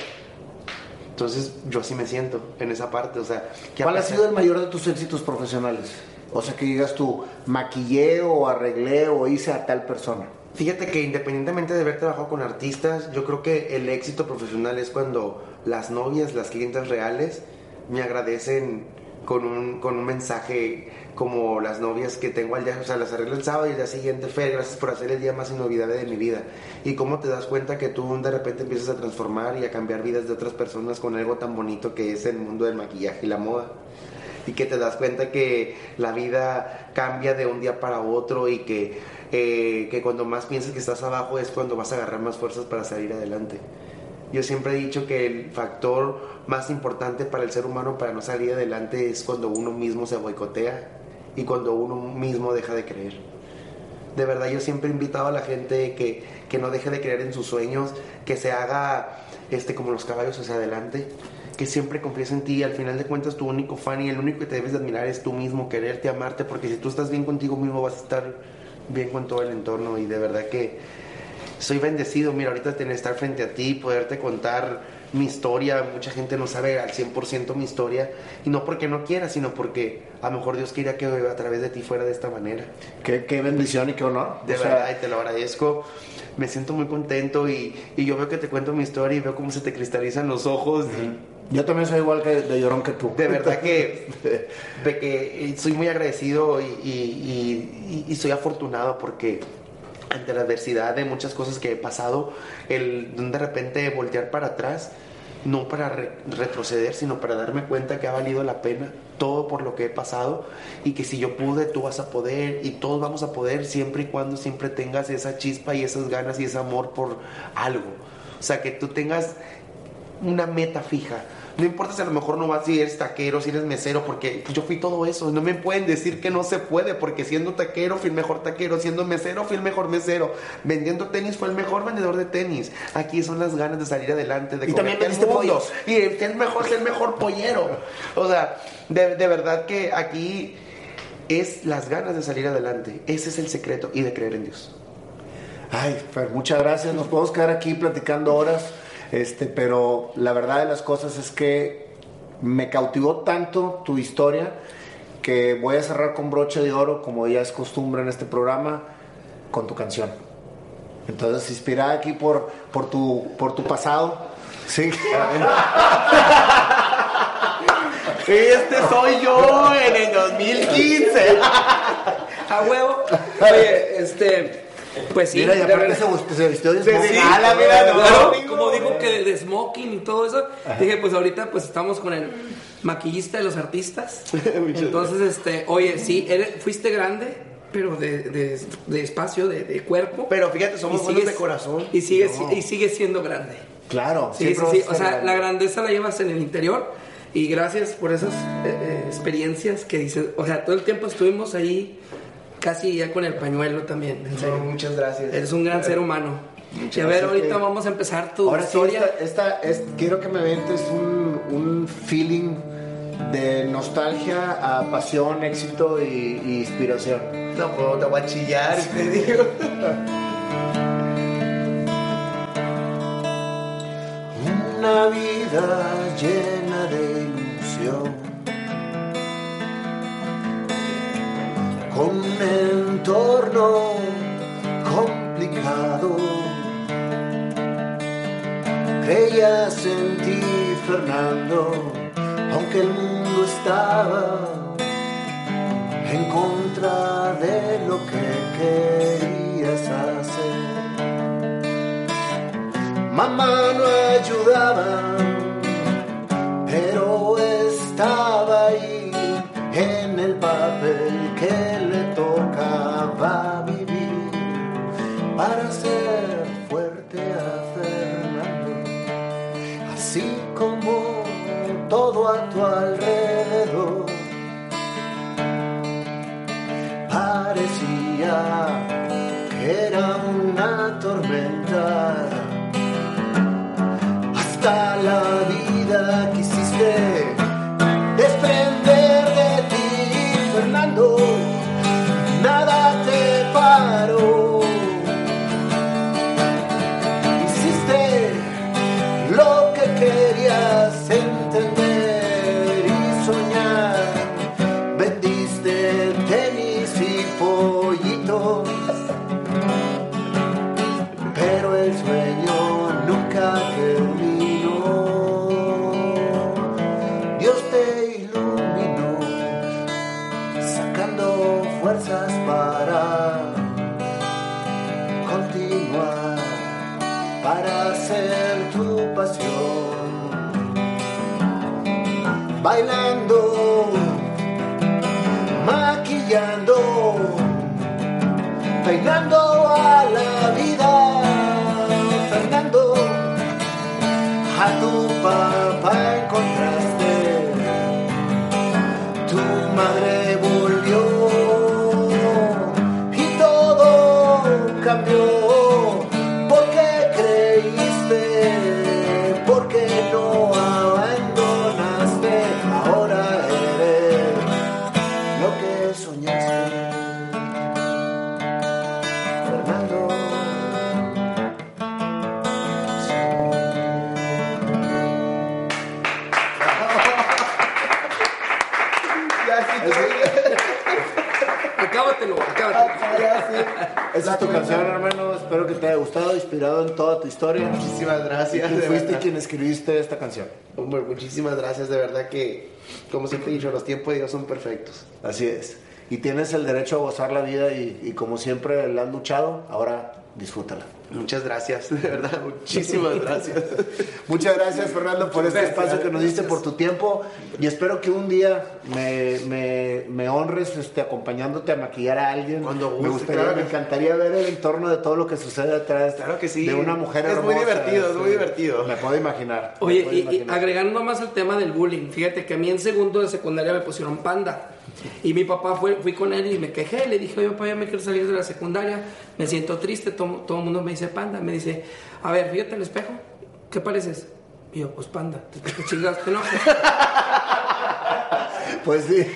Entonces yo así me siento en esa parte. O sea, ¿Cuál ha sido el mayor de tus éxitos profesionales? O sea, que digas tú, maquillé o arreglé o hice a tal persona. Fíjate que independientemente de haber trabajado con artistas, yo creo que el éxito profesional es cuando las novias, las clientes reales, me agradecen con un, con un mensaje como las novias que tengo al día, o sea, las arreglo el sábado y el día siguiente, Fer, gracias por hacer el día más inolvidable de mi vida. Y cómo te das cuenta que tú de repente empiezas a transformar y a cambiar vidas de otras personas con algo tan bonito que es el mundo del maquillaje y la moda y que te das cuenta que la vida cambia de un día para otro y que, eh, que cuando más piensas que estás abajo es cuando vas a agarrar más fuerzas para salir adelante. Yo siempre he dicho que el factor más importante para el ser humano para no salir adelante es cuando uno mismo se boicotea y cuando uno mismo deja de creer. De verdad yo siempre he invitado a la gente que, que no deje de creer en sus sueños, que se haga este, como los caballos hacia adelante, que siempre confíes en ti. Al final de cuentas tu único fan y el único que te debes de admirar es tú mismo, quererte, amarte, porque si tú estás bien contigo mismo vas a estar bien con todo el entorno y de verdad que soy bendecido, mira, ahorita tener estar frente a ti, poderte contar mi historia, mucha gente no sabe al 100% mi historia, y no porque no quiera, sino porque a lo mejor Dios quería que a través de ti fuera de esta manera. Qué, qué bendición y qué honor. De O sea, verdad, y te lo agradezco. Me siento muy contento y, y yo veo que te cuento mi historia y veo cómo se te cristalizan los ojos. y Yo también soy igual que de llorón que tú. de verdad que, de que soy muy agradecido y, y- y- y soy afortunado porque ante la adversidad de muchas cosas que he pasado, el de repente voltear para atrás, no para re- retroceder, sino para darme cuenta que ha valido la pena todo por lo que he pasado y que si yo pude, tú vas a poder y todos vamos a poder siempre y cuando siempre tengas esa chispa y esas ganas y ese amor por algo. O sea, que tú tengas una meta fija. No importa si a lo mejor no vas si eres taquero, si eres mesero, porque yo fui todo eso. No me pueden decir que no se puede, porque siendo taquero fui el mejor taquero, siendo mesero fui el mejor mesero, vendiendo tenis fue el mejor vendedor de tenis. Aquí son las ganas de salir adelante, de Y también el vendiste mundo. pollos. Y es mejor el mejor pollero. O sea, de, de verdad que aquí es las ganas de salir adelante. Ese es el secreto y de creer en Dios. Ay, Fer, muchas gracias. Nos podemos quedar aquí platicando horas, este, pero la verdad de las cosas es que me cautivó tanto tu historia que voy a cerrar con broche de oro, como ya es costumbre en este programa, con tu canción. Entonces, inspirada aquí por, por, tu, por tu pasado. Sí. Este soy yo en el 2015. A huevo. Oye, este. Pues sí. Mira, y aparte se, se vistió de smoking. sí. Ah, la mira, no. Claro, digo. como dijo que de smoking y todo eso, dije, pues ahorita pues estamos con el maquillista de los artistas. Entonces, este, oye, sí, eres- fuiste grande, pero de, de, de espacio, de, de cuerpo. Pero fíjate, somos buenos de corazón. Y sigues, y sigues siendo grande. Claro, Sí, sí, sí. O sea, grande. la grandeza la llevas en el interior. Y gracias por esas eh, eh, experiencias que dices. O sea, todo el tiempo estuvimos ahí casi ya con el pañuelo también. En serio. No, muchas gracias. Eres un gran ser humano. Y a ver, ahorita que- vamos a empezar tu Ahora sí, historia. esta, esta es, quiero que me ventes un, un feeling de nostalgia a pasión, éxito y, y inspiración. No, pues te voy a chillar, te digo. Una vida llena de ilusión. Con un entorno complicado. Creías en ti, Fernando, aunque el mundo estaba en contra de lo que querías hacer. Mamá no ayudaba, pero a tu alrededor. Parecía que era una tormenta hasta la vida quisiste para hacer tu pasión. Bailando, es tu canción, hermano. Espero que te haya gustado, inspirado en toda tu historia. Muchísimas gracias. Tú de fuiste verdad. quien escribiste esta canción. Hombre, muchísimas gracias, de verdad que, como siempre he dicho, los tiempos de Dios son perfectos. Así es. Y tienes el derecho a gozar la vida y, y como siempre la has luchado, ahora disfrútala. Muchas gracias, de verdad, muchísimas gracias. Muchas gracias, Fernando, por este espacio que nos diste, por tu tiempo. Y espero que un día me, me, me honres este, acompañándote a maquillar a alguien. Cuando me guste, gustaría, claro. me encantaría ver el entorno de todo lo que sucede atrás. Claro que sí. De una mujer Es muy hermosa, divertido, es muy sí. divertido. Me puedo imaginar. me Oye, puedo y, y imaginar. agregando más al tema del bullying, fíjate que a mí en segundo de secundaria me pusieron panda. Y mi papá fue, fui con él y me quejé, le dije, oye papá, ya me quiero salir de la secundaria, me siento triste, todo, todo el mundo me dice panda, me dice, a ver, fíjate al espejo, ¿qué pareces? Y yo, pues panda, te, te chingaste, ¿no? Pues sí,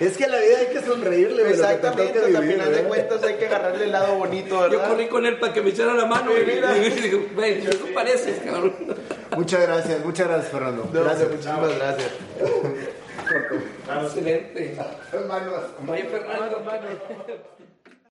es que a la vida hay que sonreírle. que te Exactamente, sea, al final de cuentas hay que agarrarle el lado bonito, Yo ¿verdad? corrí con él para que me echara la mano y, mira. y dije, güey, ¿qué pareces, cabrón? Muchas gracias, muchas gracias, Fernando. No, gracias. muchísimas gracias. Excelente. Hermanos. Fernando.